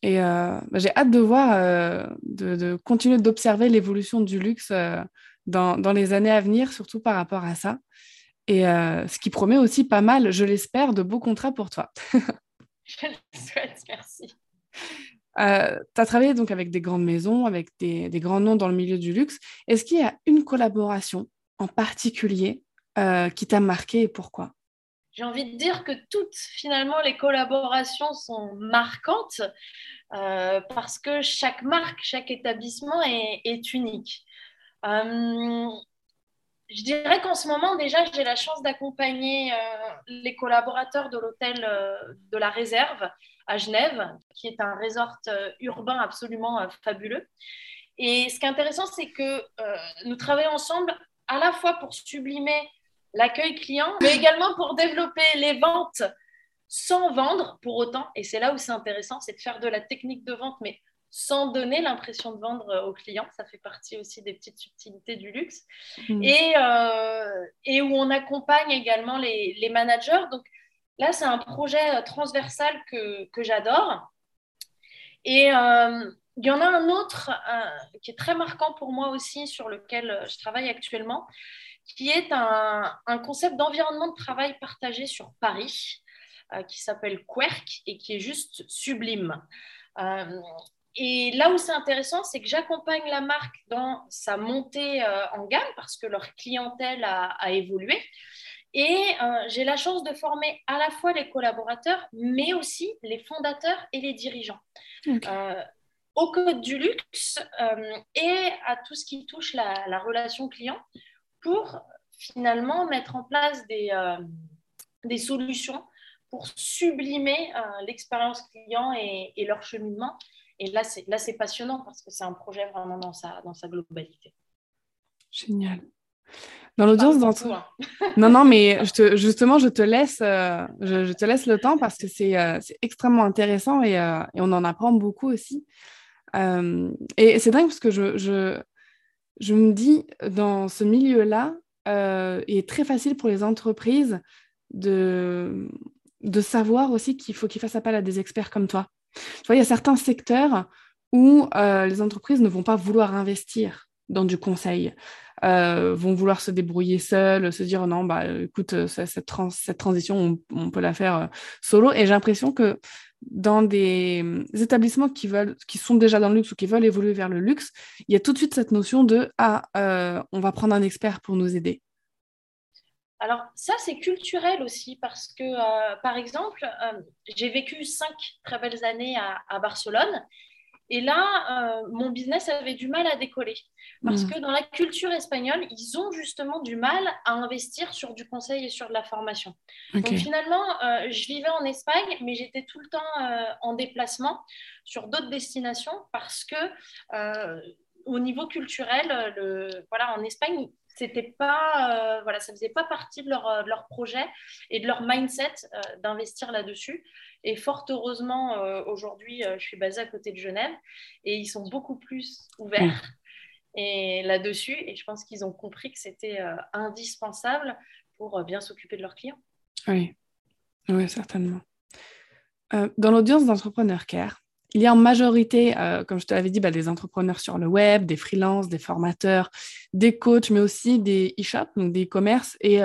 Et bah, j'ai hâte de voir, de, continuer d'observer l'évolution du luxe dans, dans, les années à venir, surtout par rapport à ça. Et euh, ce qui promet aussi pas mal, je l'espère, de beaux contrats pour toi. je le souhaite, merci. Euh, tu as travaillé donc avec des grandes maisons, avec des, grands noms dans le milieu du luxe. Est-ce qu'il y a une collaboration en particulier euh, qui t'a marqué et pourquoi? J'ai envie de dire que toutes, finalement, les collaborations sont marquantes parce que chaque marque, chaque établissement est, est unique je dirais qu'en ce moment, déjà, j'ai la chance d'accompagner euh, les collaborateurs de l'hôtel euh, de la Réserve à Genève, qui est un resort euh, urbain absolument fabuleux. Et ce qui est intéressant, c'est que nous travaillons ensemble à la fois pour sublimer l'accueil client, mais également pour développer les ventes sans vendre pour autant. Et c'est là où c'est intéressant, c'est de faire de la technique de vente, mais sans donner l'impression de vendre euh, aux clients. Ça fait partie aussi des petites subtilités du luxe. Mm. Et, euh, et, où on accompagne également les, les managers. Donc là, c'est un projet euh, transversal que, que j'adore. Et il y en a un autre qui est très marquant pour moi aussi, sur lequel je travaille actuellement, qui est un, un concept d'environnement de travail partagé sur Paris, qui s'appelle Querc et qui est juste sublime. Et là où c'est intéressant, c'est que j'accompagne la marque dans sa montée euh, en gamme parce que leur clientèle a, évolué. Et euh, j'ai la chance de former à la fois les collaborateurs, mais aussi les fondateurs et les dirigeants. Euh, au code du luxe et à tout ce qui touche la, relation client pour finalement mettre en place des, des solutions pour sublimer l'expérience client et, et leur cheminement et là, c'est, là, c'est passionnant parce que c'est un projet vraiment dans sa, dans sa globalité. Génial. Dans l'audience d'entrepreneur. non, non, mais je te, justement, je te, laisse, euh, je, te laisse le temps parce que c'est euh, extrêmement intéressant et, euh, et, on en apprend beaucoup aussi. et c'est dingue parce que je, je, je, me dis, dans ce milieu-là, il est très facile pour les entreprises de, de savoir aussi qu'il faut qu'ils fassent appel à des experts comme toi. Tu vois, il y a certains secteurs où les entreprises ne vont pas vouloir investir dans du conseil. Euh, vont vouloir se débrouiller seuls, se dire non, bah écoute, euh, cette, transition, on, peut la faire euh, solo. Et j'ai l'impression que dans des, établissements qui sont déjà dans le luxe ou qui veulent évoluer vers le luxe, il y a tout de suite cette notion de ah, on va prendre un expert pour nous aider. Alors ça, c'est culturel aussi parce que, par exemple, j'ai vécu cinq très belles années à Barcelone et là, euh, mon business avait du mal à décoller. Parce hmm. que dans la culture espagnole, ils ont justement du mal à investir sur du conseil et sur de la formation. Donc finalement, euh, je vivais en Espagne, mais j'étais tout le temps euh, en déplacement sur d'autres destinations parce que au niveau culturel, le, voilà, en Espagne, c'était pas, voilà, ça faisait pas partie de leur, de leur, projet et de leur mindset d'investir là-dessus. Et fort heureusement, euh, aujourd'hui, euh, je suis basée à côté de Genève et ils sont beaucoup plus ouverts et là-dessus. Et je pense qu'ils ont compris que c'était euh, indispensable pour bien s'occuper de leurs clients. Oui, oui certainement. dans l'audience d'Entrepreneur Care, il y a en majorité, comme je te l'avais dit, bah, des entrepreneurs sur le web, des freelances, des formateurs, des coachs, mais aussi des e-shops, donc des e-commerce et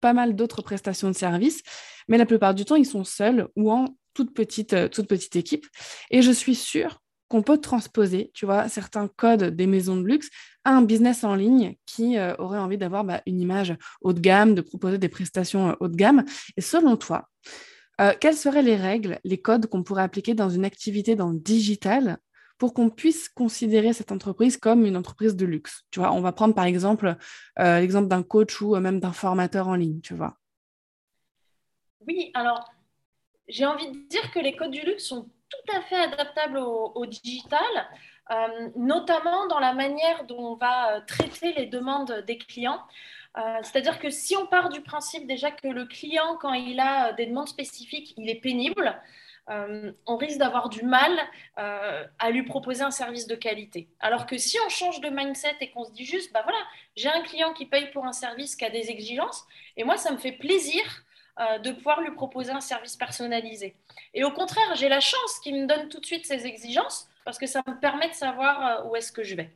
pas mal d'autres prestations de services. Mais la plupart du temps, ils sont seuls ou en toute petite, euh, toute petite équipe. Et je suis sûre qu'on peut transposer, tu vois, certains codes des maisons de luxe à un business en ligne qui euh, aurait envie d'avoir bah, une image haut de gamme, de proposer des prestations euh, haut de gamme. Et selon toi, quelles seraient les règles, les codes qu'on pourrait appliquer dans une activité dans le digital pour qu'on puisse considérer cette entreprise comme une entreprise de luxe? Tu vois, on va prendre par exemple l'exemple d'un coach ou même d'un formateur en ligne, tu vois. Oui, alors j'ai envie de dire que les codes du luxe sont tout à fait adaptables au, digital, euh, notamment dans la manière dont on va euh, traiter les demandes des clients. Euh, c'est-à-dire que si on part du principe déjà que le client, quand il a des demandes spécifiques, il est pénible, on risque d'avoir du mal à lui proposer un service de qualité. Alors que si on change de mindset et qu'on se dit juste, bah voilà, j'ai un client qui paye pour un service qui a des exigences, et moi, ça me fait plaisir euh, de pouvoir lui proposer un service personnalisé. Et au contraire, j'ai la chance qu'il me donne tout de suite ses exigences parce que ça me permet de savoir euh, où est-ce que je vais.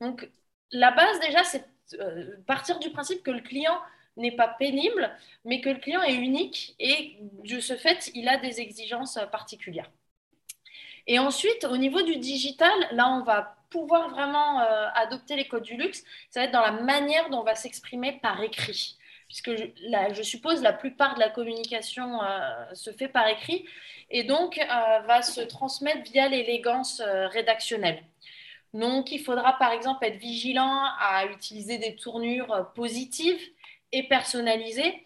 Donc, la base déjà, c'est euh, partir du principe que le client n'est pas pénible, mais que le client est unique et de ce fait, il a des exigences particulières. Et ensuite, au niveau du digital, là, on va pouvoir vraiment adopter les codes du luxe. Ça va être dans la manière dont on va s'exprimer par écrit puisque je, suppose la plupart de la communication euh, se fait par écrit et donc euh, va se transmettre via l'élégance euh, rédactionnelle. Donc, il faudra par exemple être vigilant à utiliser des tournures positives et personnalisées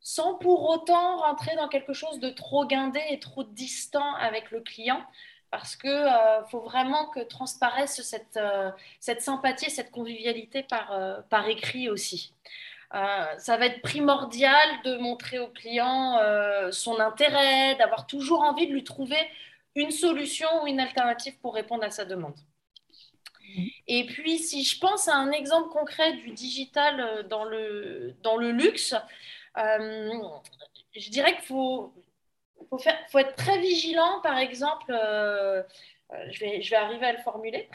sans pour autant rentrer dans quelque chose de trop guindé et trop distant avec le client parce qu'il faut vraiment que transparaisse cette, cette sympathie, cette convivialité par, par écrit aussi. Euh, ça va être primordial de montrer au client euh, son intérêt, d'avoir toujours envie de lui trouver une solution ou une alternative pour répondre à sa demande. Et puis, si je pense à un exemple concret du digital euh, dans le, dans le luxe, je dirais qu'il faut, faut, être très vigilant, par exemple, je, vais, je vais arriver à le formuler,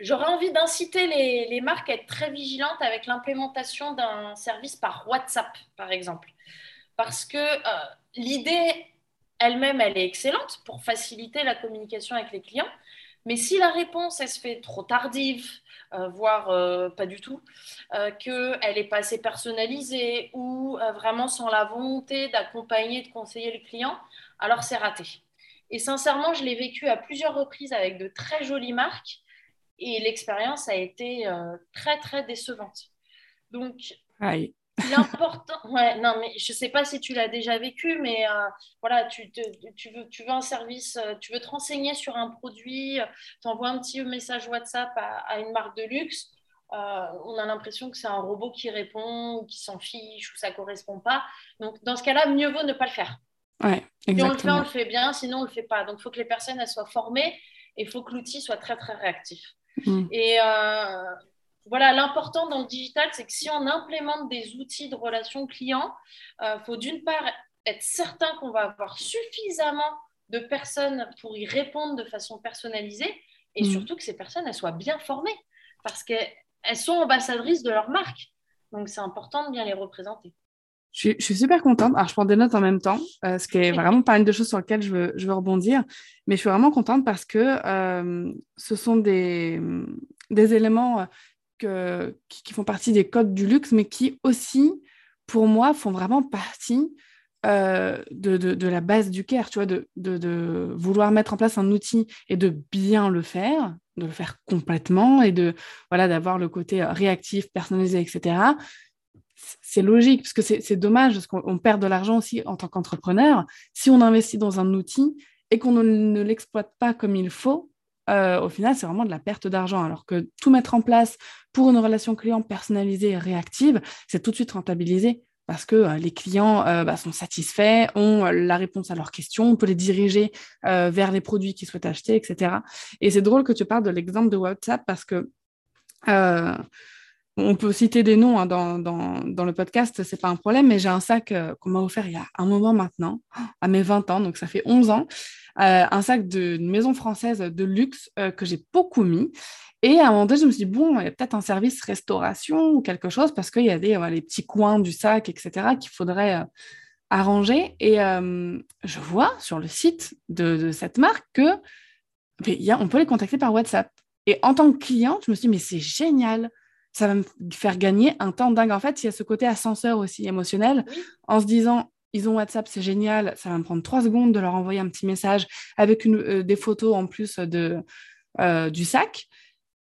J'aurais envie d'inciter les, marques à être très vigilantes avec l'implémentation d'un service par WhatsApp, par exemple. Parce que euh, l'idée elle-même, elle est excellente pour faciliter la communication avec les clients. Mais si la réponse, elle se fait trop tardive, euh, voire euh, pas du tout, qu'elle n'est pas assez personnalisée ou vraiment sans la volonté d'accompagner, de conseiller le client, alors c'est raté. Et sincèrement, je l'ai vécu à plusieurs reprises avec de très jolies marques et l'expérience a été euh, très, très décevante. Donc, l'important. Ouais, non, mais je ne sais pas si tu l'as déjà vécu, mais euh, voilà, tu, tu, veux, tu veux un service, euh, tu veux te renseigner sur un produit, tu envoies un petit message WhatsApp à, une marque de luxe. on a l'impression que c'est un robot qui répond ou qui s'en fiche ou ça correspond pas. Donc, dans ce cas-là, mieux vaut ne pas le faire. Ouais, exactement. Si on le fait, on le fait bien, sinon on le fait pas. Donc, il faut que les personnes elles soient formées et il faut que l'outil soit très, très réactif. Mm. Et voilà, l'important dans le digital, c'est que si on implémente des outils de relation client, il euh, faut d'une part être certain qu'on va avoir suffisamment de personnes pour y répondre de façon personnalisée et mm. surtout que ces personnes elles soient bien formées parce qu'elles sont ambassadrices de leur marque. Donc, c'est important de bien les représenter. Je suis, super contente. Alors, je prends des notes en même temps, euh, ce qui est vraiment pas une de choses sur lesquelles je veux, je veux rebondir. Mais je suis vraiment contente parce que euh, ce sont des, des éléments qui, font partie des codes du luxe, mais qui aussi, pour moi, font vraiment partie euh, de, la base du care, tu vois, de, de, vouloir mettre en place un outil et de bien le faire, de le faire complètement et de voilà d'avoir le côté réactif, personnalisé, etc. C'est logique, parce que c'est dommage, parce qu'on perd de l'argent aussi en tant qu'entrepreneur. Si on investit dans un outil et qu'on ne l'exploite pas comme il faut, euh, au final, c'est vraiment de la perte d'argent. Alors que tout mettre en place pour une relation client personnalisée et réactive, c'est tout de suite rentabilisé parce que euh, les clients euh, bah, sont satisfaits, ont la réponse à leurs questions, on peut les diriger vers les produits qu'ils souhaitent acheter, etc. Et c'est drôle que tu parles de l'exemple de WhatsApp parce que on peut citer des noms hein, dans, le podcast, c'est pas un problème, mais j'ai un sac qu'on m'a offert il y a un moment maintenant, à mes 20 ans, donc ça fait 11 ans, un sac d'une maison française de luxe euh, que j'ai beaucoup mis. Et à un moment donné, je me suis dit, bon, il y a peut-être un service restauration ou quelque chose, parce qu'il y a des, les petits coins du sac, etc., qu'il faudrait euh, arranger. Et je vois sur le site de, cette marque que y a, on peut les contacter par WhatsApp. Et en tant que cliente, je me suis dit, mais c'est génial ça va me faire gagner un temps dingue. En fait, il y a ce côté ascenseur aussi émotionnel, en se disant, ils ont WhatsApp, c'est génial. Ça va me prendre trois secondes de leur envoyer un petit message avec euh, des photos en plus de, euh, du sac.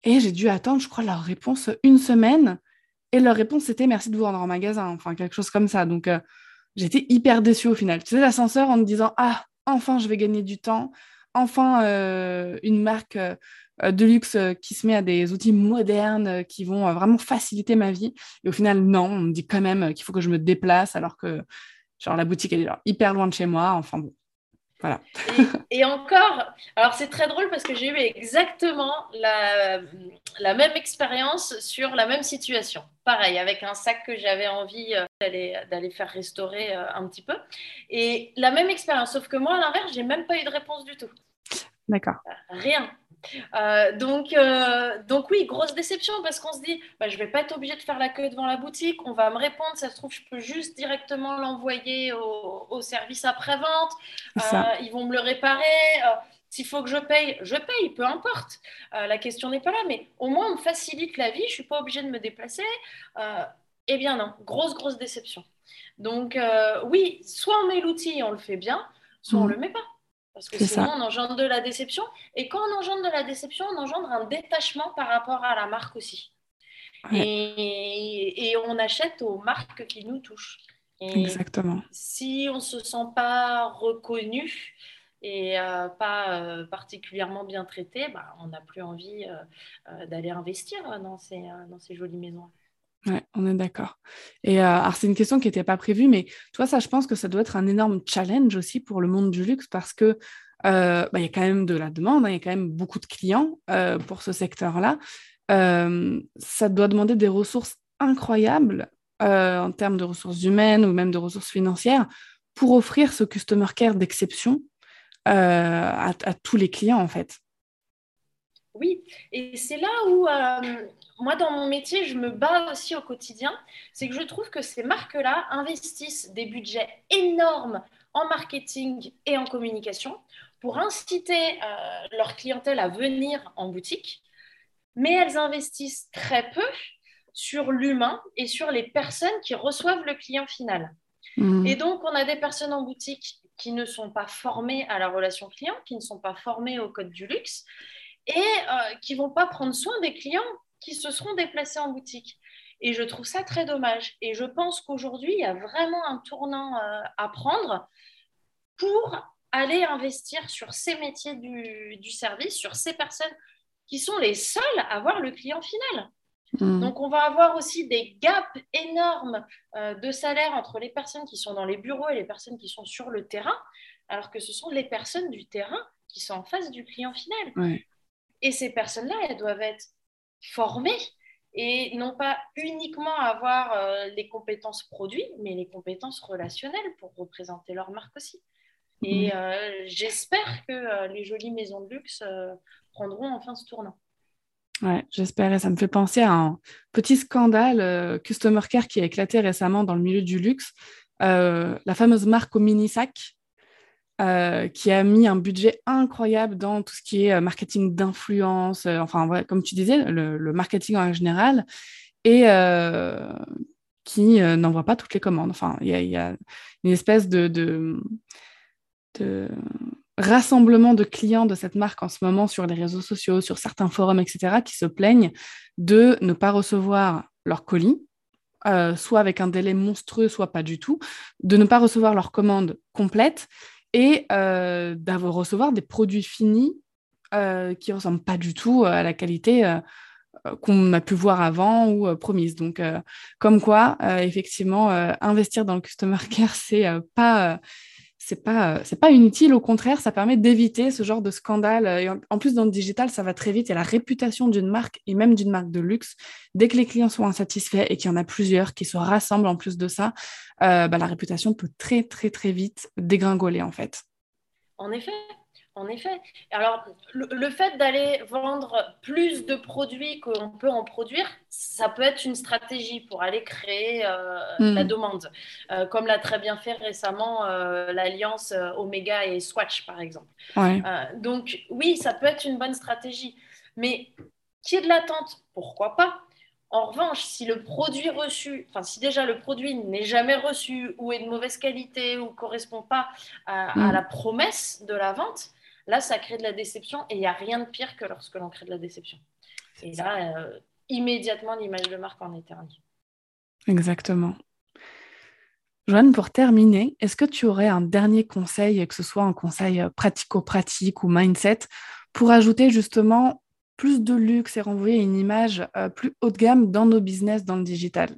Et j'ai dû attendre, je crois, leur réponse une semaine. Et leur réponse, c'était merci de vous rendre en magasin, enfin quelque chose comme ça. Donc, euh, j'étais hyper déçue au final. Tu sais, l'ascenseur en me disant, ah, enfin, je vais gagner du temps. Enfin, une marque de luxe qui se met à des outils modernes qui vont vraiment faciliter ma vie. Et au final, non, on me dit quand même qu'il faut que je me déplace alors que Genre, la boutique, elle est hyper loin de chez moi. Enfin bon, voilà. Et, encore, alors c'est très drôle parce que j'ai eu exactement la, la même expérience sur la même situation. Pareil, avec un sac que j'avais envie euh, d'aller faire restaurer euh, un petit peu. Et la même expérience, sauf que moi, à l'inverse, j'ai même pas eu de réponse du tout. D'accord. Rien. Euh, donc, euh, donc oui, grosse déception parce qu'on se dit, bah, je ne vais pas être obligée de faire la queue devant la boutique, on va me répondre, ça se trouve, je peux juste directement l'envoyer au, service après-vente, euh, ils vont me le réparer. S'il faut que je paye, je paye, peu importe. la question n'est pas là, mais au moins on me facilite la vie, je ne suis pas obligée de me déplacer. eh bien non, grosse, grosse déception. Donc oui, soit on met l'outil et on le fait bien, soit on ne mmh. le met pas. Parce que sinon, on engendre de la déception. Et quand on engendre de la déception, on engendre un détachement par rapport à la marque aussi. Et, on achète aux marques qui nous touchent. Exactement. Si on ne se sent pas reconnu et euh, pas euh, particulièrement bien traité, bah, on n'a plus envie euh, d'aller investir dans ces, dans ces jolies maisons. Ouais, on est d'accord. Et euh, alors, c'est une question qui n'était pas prévue, mais toi, ça, je pense que ça doit être un énorme challenge aussi pour le monde du luxe parce que euh, bah, il y a quand même de la demande, hein, il y a quand même beaucoup de clients euh, pour ce secteur-là. ça doit demander des ressources incroyables en termes de ressources humaines ou même de ressources financières pour offrir ce customer care d'exception à, à, tous les clients, en fait. Oui, et c'est là où moi, dans mon métier, je me bats aussi au quotidien. C'est que je trouve que ces marques-là investissent des budgets énormes en marketing et en communication pour inciter euh, leur clientèle à venir en boutique, mais elles investissent très peu sur l'humain et sur les personnes qui reçoivent le client final. Mmh. Et donc, on a des personnes en boutique qui ne sont pas formées à la relation client, qui ne sont pas formées au code du luxe et euh, qui vont pas prendre soin des clients qui se seront déplacés en boutique. Et je trouve ça très dommage. Et je pense qu'aujourd'hui, il y a vraiment un tournant euh, à prendre pour aller investir sur ces métiers du, service, sur ces personnes qui sont les seules à voir le client final. Mmh. Donc, on va avoir aussi des gaps énormes euh, de salaire entre les personnes qui sont dans les bureaux et les personnes qui sont sur le terrain, alors que ce sont les personnes du terrain qui sont en face du client final. Et ces personnes-là, elles doivent être formées et non pas uniquement avoir euh, les compétences produits, mais les compétences relationnelles pour représenter leur marque aussi. Et mmh. euh, j'espère que les jolies maisons de luxe prendront enfin ce tournant. Ouais, j'espère. Et ça me fait penser à un petit scandale euh, Customer Care qui a éclaté récemment dans le milieu du luxe. Euh, la fameuse marque au mini sac euh, qui a mis un budget incroyable dans tout ce qui est marketing d'influence, enfin, comme tu disais, le, marketing en général, et qui n'envoie pas toutes les commandes. Enfin, il y, a une espèce de, de rassemblement de clients de cette marque en ce moment sur les réseaux sociaux, sur certains forums, etc., qui se plaignent de ne pas recevoir leur colis, euh, soit avec un délai monstrueux, soit pas du tout, de ne pas recevoir leur commande complète et euh, d'avoir recevoir des produits finis euh, qui ressemblent pas du tout à la qualité qu'on a pu voir avant ou promise. Donc, comme quoi, effectivement, investir dans le customer care, c'est pas c'est pas c'est pas inutile au contraire ça permet d'éviter ce genre de scandale et en, plus dans le digital ça va très vite et la réputation d'une marque et même d'une marque de luxe dès que les clients sont insatisfaits et qu'il y en a plusieurs qui se rassemblent en plus de ça euh, bah, la réputation peut très très très vite dégringoler en fait. En effet en effet. Alors, le, fait d'aller vendre plus de produits qu'on peut en produire, ça peut être une stratégie pour aller créer euh, hmm. la demande, euh, comme l'a très bien fait récemment euh, l'alliance Omega et Swatch, par exemple. donc, oui, ça peut être une bonne stratégie. Mais qui est de l'attente Pourquoi pas? En revanche, si le produit reçu, enfin si déjà le produit n'est jamais reçu ou est de mauvaise qualité ou correspond pas à hmm. la promesse de la vente, Là, ça crée de la déception et il n'y a rien de pire que lorsque l'on crée de la déception. Et là, euh, immédiatement, l'image de marque en est ternie. Exactement. Joanne, pour terminer, est-ce que tu aurais un dernier conseil, que ce soit un conseil pratico-pratique ou mindset, pour ajouter justement plus de luxe et renvoyer une image euh, plus haut de gamme dans nos business dans le digital?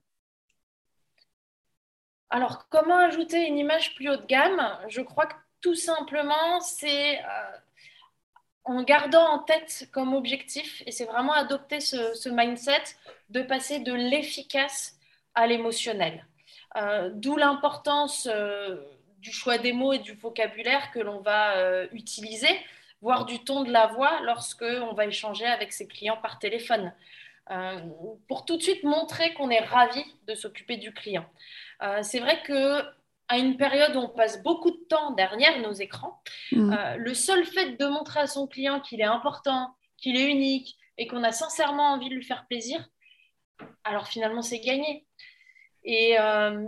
Alors, comment ajouter une image plus haut de gamme? Je crois que tout simplement, c'est euh, en gardant en tête comme objectif, et c'est vraiment adopter ce, mindset de passer de l'efficace à l'émotionnel. Euh, d'où l'importance euh, du choix des mots et du vocabulaire que l'on va utiliser, voire du ton de la voix lorsque on va échanger avec ses clients par téléphone. pour tout de suite montrer qu'on est ravi de s'occuper du client. c'est vrai que à une période où on passe beaucoup de temps derrière nos écrans, mm. euh, le seul fait de montrer à son client qu'il est important, qu'il est unique et qu'on a sincèrement envie de lui faire plaisir, alors finalement c'est gagné. Et euh,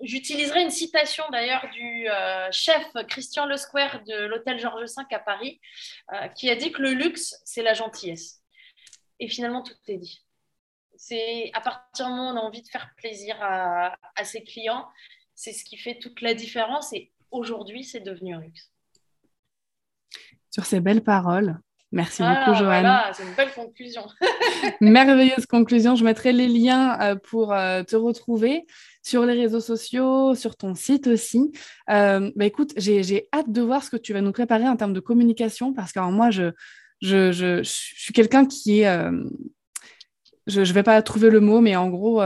j'utiliserai une citation d'ailleurs du euh, chef Christian Le Square de l'hôtel Georges V à Paris, qui a dit que le luxe, c'est la gentillesse. Et finalement, tout est dit. C'est à partir du moment où on a envie de faire plaisir à, à ses clients, c'est ce qui fait toute la différence et aujourd'hui, c'est devenu un luxe. Sur ces belles paroles, merci beaucoup, Joanne. Voilà, c'est une belle conclusion. Merveilleuse conclusion. Je mettrai les liens euh, pour euh, te retrouver sur les réseaux sociaux, sur ton site aussi. Euh, bah, écoute, j'ai hâte de voir ce que tu vas nous préparer en termes de communication parce que moi, je, je, je, suis quelqu'un qui est. je ne vais pas trouver le mot, mais en gros,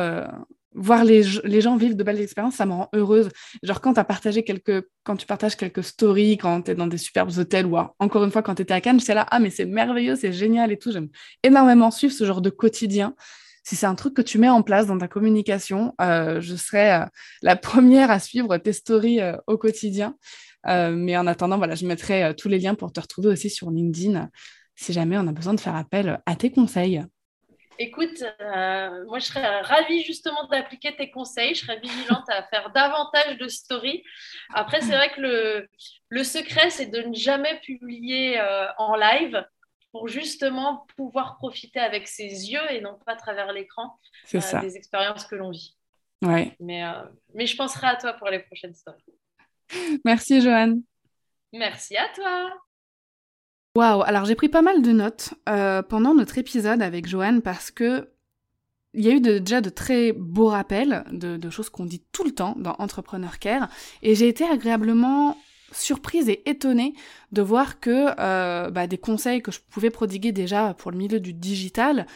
voir les, gens vivre de belles expériences, ça me rend heureuse. Genre quand partagé quelques, quand tu partages quelques stories, quand tu es dans des superbes hôtels ou encore une fois quand tu étais à Cannes, j'étais là, ah mais c'est merveilleux, c'est génial et tout. J'aime énormément suivre ce genre de quotidien. Si c'est un truc que tu mets en place dans ta communication, euh, je serai euh, la première à suivre tes stories euh, au quotidien. mais en attendant, voilà, je mettrai tous les liens pour te retrouver aussi sur LinkedIn si jamais on a besoin de faire appel à tes conseils. Écoute, euh, moi je serais ravie justement d'appliquer tes conseils. Je serais vigilante à faire davantage de stories. Après, c'est vrai que le, le secret, c'est de ne jamais publier euh, en live pour justement pouvoir profiter avec ses yeux et non pas à travers l'écran euh, des expériences que l'on vit. Ouais. Mais, mais je penserai à toi pour les prochaines stories. Merci, Joanne. Merci à toi. Waouh, alors j'ai pris pas mal de notes euh, pendant notre épisode avec Joanne parce que il y a eu déjà de très beaux rappels de, choses qu'on dit tout le temps dans Entrepreneur Care, et j'ai été agréablement surprise et étonnée de voir que euh, bah, des conseils que je pouvais prodiguer déjà pour le milieu du digital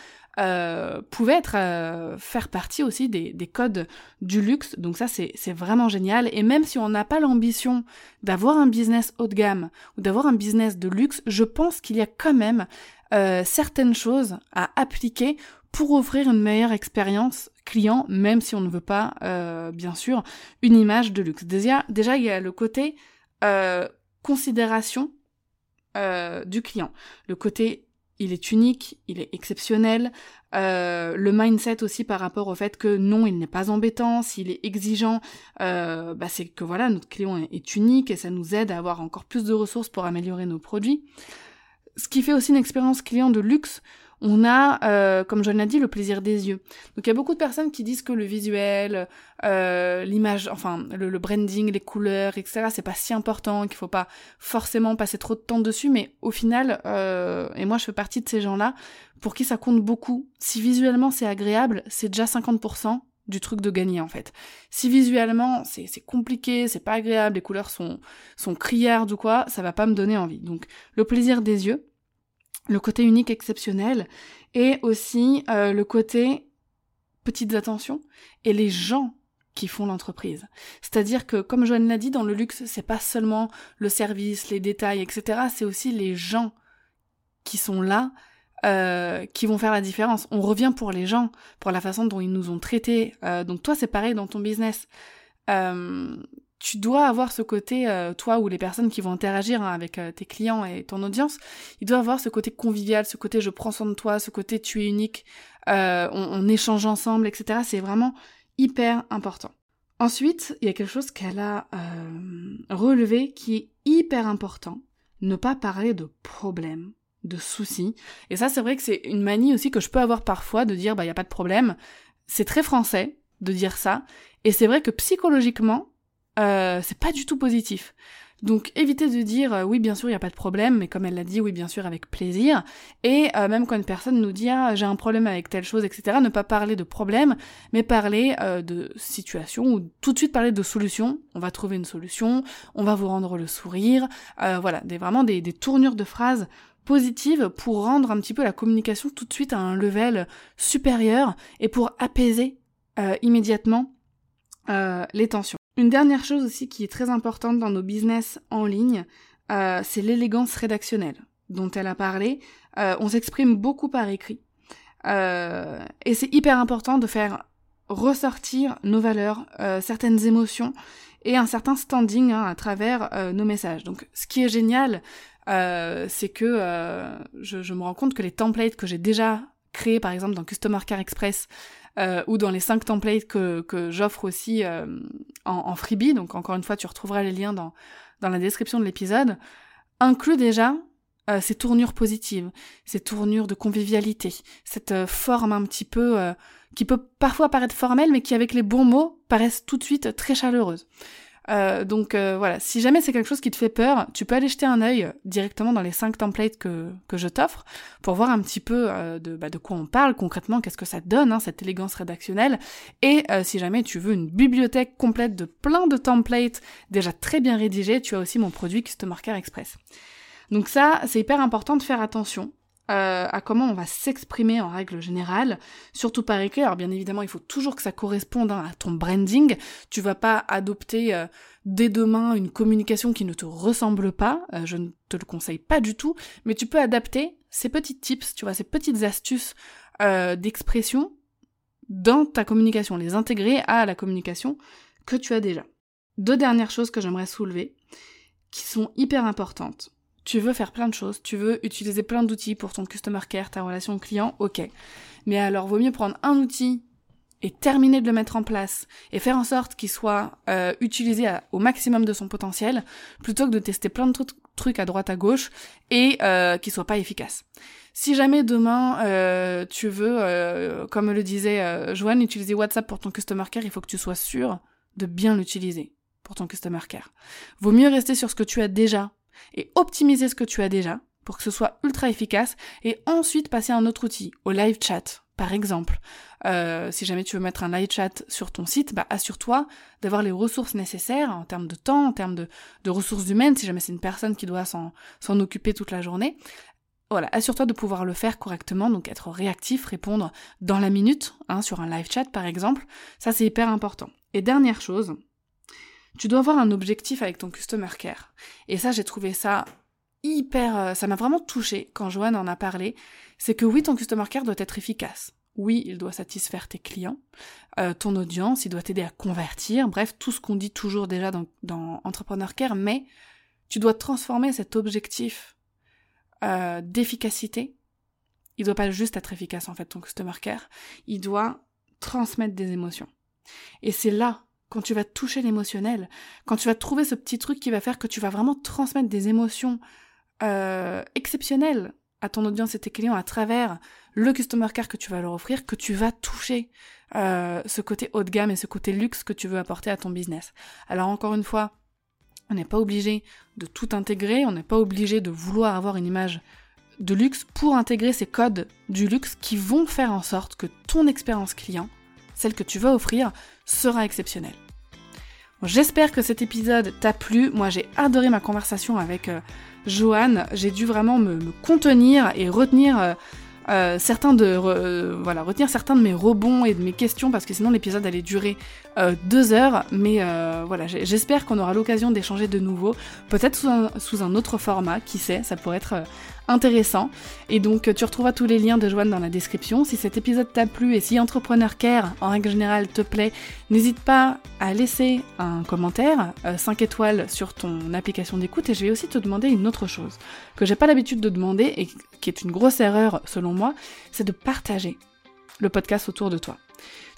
euh, pouvaient être euh, faire partie aussi des, des, codes du luxe. Donc ça c'est vraiment génial. Et même si on n'a pas l'ambition d'avoir un business haut de gamme ou d'avoir un business de luxe, je pense qu'il y a quand même euh, certaines choses à appliquer pour offrir une meilleure expérience client, même si on ne veut pas, euh, bien sûr, une image de luxe. Déjà, déjà il y a le côté euh, considération euh, du client, le côté il est unique, il est exceptionnel, euh, le mindset aussi par rapport au fait que non, il n'est pas embêtant, s'il est exigeant, euh, bah c'est que voilà, notre client est, est, unique et ça nous aide à avoir encore plus de ressources pour améliorer nos produits. Ce qui fait aussi une expérience client de luxe on a, euh, comme je l'ai dit, le plaisir des yeux. Donc il y a beaucoup de personnes qui disent que le visuel, euh, l'image, enfin le, branding, les couleurs, etc. C'est pas si important, qu'il faut pas forcément passer trop de temps dessus. Mais au final, euh, et moi je fais partie de ces gens-là, pour qui ça compte beaucoup. Si visuellement c'est agréable, c'est déjà 50% du truc de gagner en fait. Si visuellement c'est compliqué, c'est pas agréable, les couleurs sont sont criardes ou quoi, ça va pas me donner envie. Donc le plaisir des yeux, le côté unique exceptionnel et aussi euh, le côté petites attentions et les gens qui font l'entreprise. C'est-à-dire que, comme Joanne l'a dit, dans le luxe, c'est pas seulement le service, les détails, etc. C'est aussi les gens qui sont là, euh, qui vont faire la différence. On revient pour les gens, pour la façon dont ils nous ont traités. Euh, donc toi, c'est pareil dans ton business. Tu dois avoir ce côté, euh, toi ou les personnes qui vont interagir hein, avec euh, tes clients et ton audience, il doit avoir ce côté convivial, ce côté je prends soin de toi, ce côté tu es unique, euh, on, échange ensemble, etc. C'est vraiment hyper important. Ensuite, il y a quelque chose qu'elle a relevé qui est hyper important, ne pas parler de problèmes, de soucis. Et ça, c'est vrai que c'est une manie aussi que je peux avoir parfois de dire, bah, il n'y a pas de problème. C'est très français de dire ça. Et c'est vrai que psychologiquement, euh, c'est pas du tout positif. Donc évitez de dire euh, oui bien sûr il n'y a pas de problème, mais comme elle l'a dit oui bien sûr avec plaisir. Et euh, même quand une personne nous dit ah, j'ai un problème avec telle chose etc. Ne pas parler de problème, mais parler de situation ou tout de suite parler de solution. On va trouver une solution, on va vous rendre le sourire. voilà, des, vraiment des, des tournures de phrases positives pour rendre un petit peu la communication tout de suite à un level supérieur et pour apaiser immédiatement les tensions. Une dernière chose aussi qui est très importante dans nos business en ligne, euh, c'est l'élégance rédactionnelle dont elle a parlé. Euh, on s'exprime beaucoup par écrit. Euh, et c'est hyper important de faire ressortir nos valeurs, certaines émotions et un certain standing hein, à travers nos messages. Donc ce qui est génial, c'est que je, me rends compte que les templates que j'ai déjà créés, par exemple dans Customer Care Express, euh, ou dans les cinq templates que, que j'offre aussi euh, en, en, freebie, donc encore une fois tu retrouveras les liens dans, dans la description de l'épisode, inclut déjà euh, ces tournures positives, ces tournures de convivialité, cette euh, forme un petit peu qui peut parfois paraître formelle, mais qui avec les bons mots paraissent tout de suite très chaleureuse. Euh, donc euh, voilà, si jamais c'est quelque chose qui te fait peur, tu peux aller jeter un œil directement dans les cinq templates que, que je t'offre pour voir un petit peu euh, de, bah, de quoi on parle concrètement, qu'est-ce que ça donne, hein, cette élégance rédactionnelle. Et si jamais tu veux une bibliothèque complète de plein de templates déjà très bien rédigés, tu as aussi mon produit Customer Care Express. Donc ça, c'est hyper important de faire attention euh, à comment on va s'exprimer en règle générale, surtout par écrit. Alors bien évidemment, il faut toujours que ça corresponde hein, à ton branding. Tu vas pas adopter euh, dès demain une communication qui ne te ressemble pas. Euh, je ne te le conseille pas du tout, mais tu peux adapter ces petits tips, tu vois, ces petites astuces d'expression dans ta communication, les intégrer à la communication que tu as déjà. Deux dernières choses que j'aimerais soulever, qui sont hyper importantes tu veux faire plein de choses, tu veux utiliser plein d'outils pour ton customer care, ta relation client, ok. Mais alors, vaut mieux prendre un outil et terminer de le mettre en place et faire en sorte qu'il soit euh, utilisé au maximum de son potentiel, plutôt que de tester plein de trucs à droite à gauche et euh, qu'il soit pas efficace. Si jamais demain euh, tu veux, euh, comme le disait Joanne, utiliser WhatsApp pour ton customer care, il faut que tu sois sûr de bien l'utiliser pour ton customer care. Vaut mieux rester sur ce que tu as déjà et optimiser ce que tu as déjà pour que ce soit ultra efficace et ensuite passer à un autre outil, au live chat par exemple. Euh, si jamais tu veux mettre un live chat sur ton site, bah, assure-toi d'avoir les ressources nécessaires en termes de temps, en termes de, ressources humaines, si jamais c'est une personne qui doit s'en occuper toute la journée. Voilà, assure-toi de pouvoir le faire correctement, donc être réactif, répondre dans la minute, hein, sur un live chat par exemple. Ça c'est hyper important. Et dernière chose, tu dois avoir un objectif avec ton customer care. Et ça j'ai trouvé ça hyper, euh, ça m'a vraiment touché quand Joanne en a parlé. C'est que oui, ton customer care doit être efficace. Oui, il doit satisfaire tes clients, euh, ton audience, il doit t'aider à convertir, bref, tout ce qu'on dit toujours déjà dans, dans Entrepreneur Care, mais tu dois transformer cet objectif euh, d'efficacité. Il doit pas juste être efficace en fait ton customer care, il doit transmettre des émotions. Et c'est là quand tu vas toucher l'émotionnel, quand tu vas trouver ce petit truc qui va faire que tu vas vraiment transmettre des émotions euh, exceptionnelles à ton audience et tes clients à travers le customer care que tu vas leur offrir, que tu vas toucher euh, ce côté haut de gamme et ce côté luxe que tu veux apporter à ton business. Alors encore une fois, on n'est pas obligé de tout intégrer, on n'est pas obligé de vouloir avoir une image de luxe pour intégrer ces codes du luxe qui vont faire en sorte que ton expérience client, celle que tu vas offrir, sera exceptionnelle. J'espère que cet épisode t'a plu. Moi, j'ai adoré ma conversation avec euh, Joanne. J'ai dû vraiment me, contenir et retenir euh, euh, certains de euh, voilà retenir certains de mes rebonds et de mes questions parce que sinon l'épisode allait durer deux heures mais voilà j'espère qu'on aura l'occasion d'échanger de nouveau peut-être sous un autre format qui sait ça pourrait être intéressant. Et donc tu retrouveras tous les liens de Joanne dans la description. Si cet épisode t'a plu et si Entrepreneur Care en règle générale te plaît, n'hésite pas à laisser un commentaire, 5 euh, étoiles sur ton application d'écoute. Et je vais aussi te demander une autre chose que j'ai pas l'habitude de demander et qui est une grosse erreur selon moi, c'est de partager le podcast autour de toi.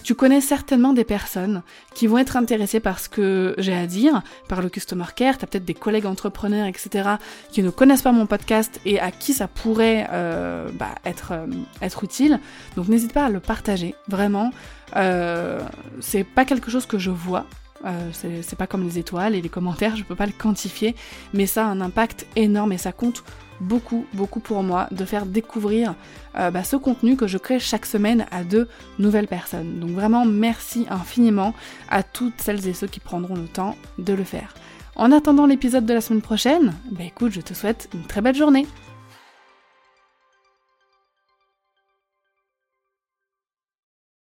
Tu connais certainement des personnes qui vont être intéressées par ce que j'ai à dire, par le customer care, tu as peut-être des collègues entrepreneurs, etc., qui ne connaissent pas mon podcast et à qui ça pourrait euh, bah, être, euh, être utile. Donc n'hésite pas à le partager, vraiment. Euh, c'est pas quelque chose que je vois, c'est pas comme les étoiles et les commentaires, je peux pas le quantifier, mais ça a un impact énorme et ça compte beaucoup, beaucoup pour moi de faire découvrir euh, bah, ce contenu que je crée chaque semaine à de nouvelles personnes. Donc vraiment merci infiniment à toutes celles et ceux qui prendront le temps de le faire. En attendant l'épisode de la semaine prochaine, bah écoute, je te souhaite une très belle journée.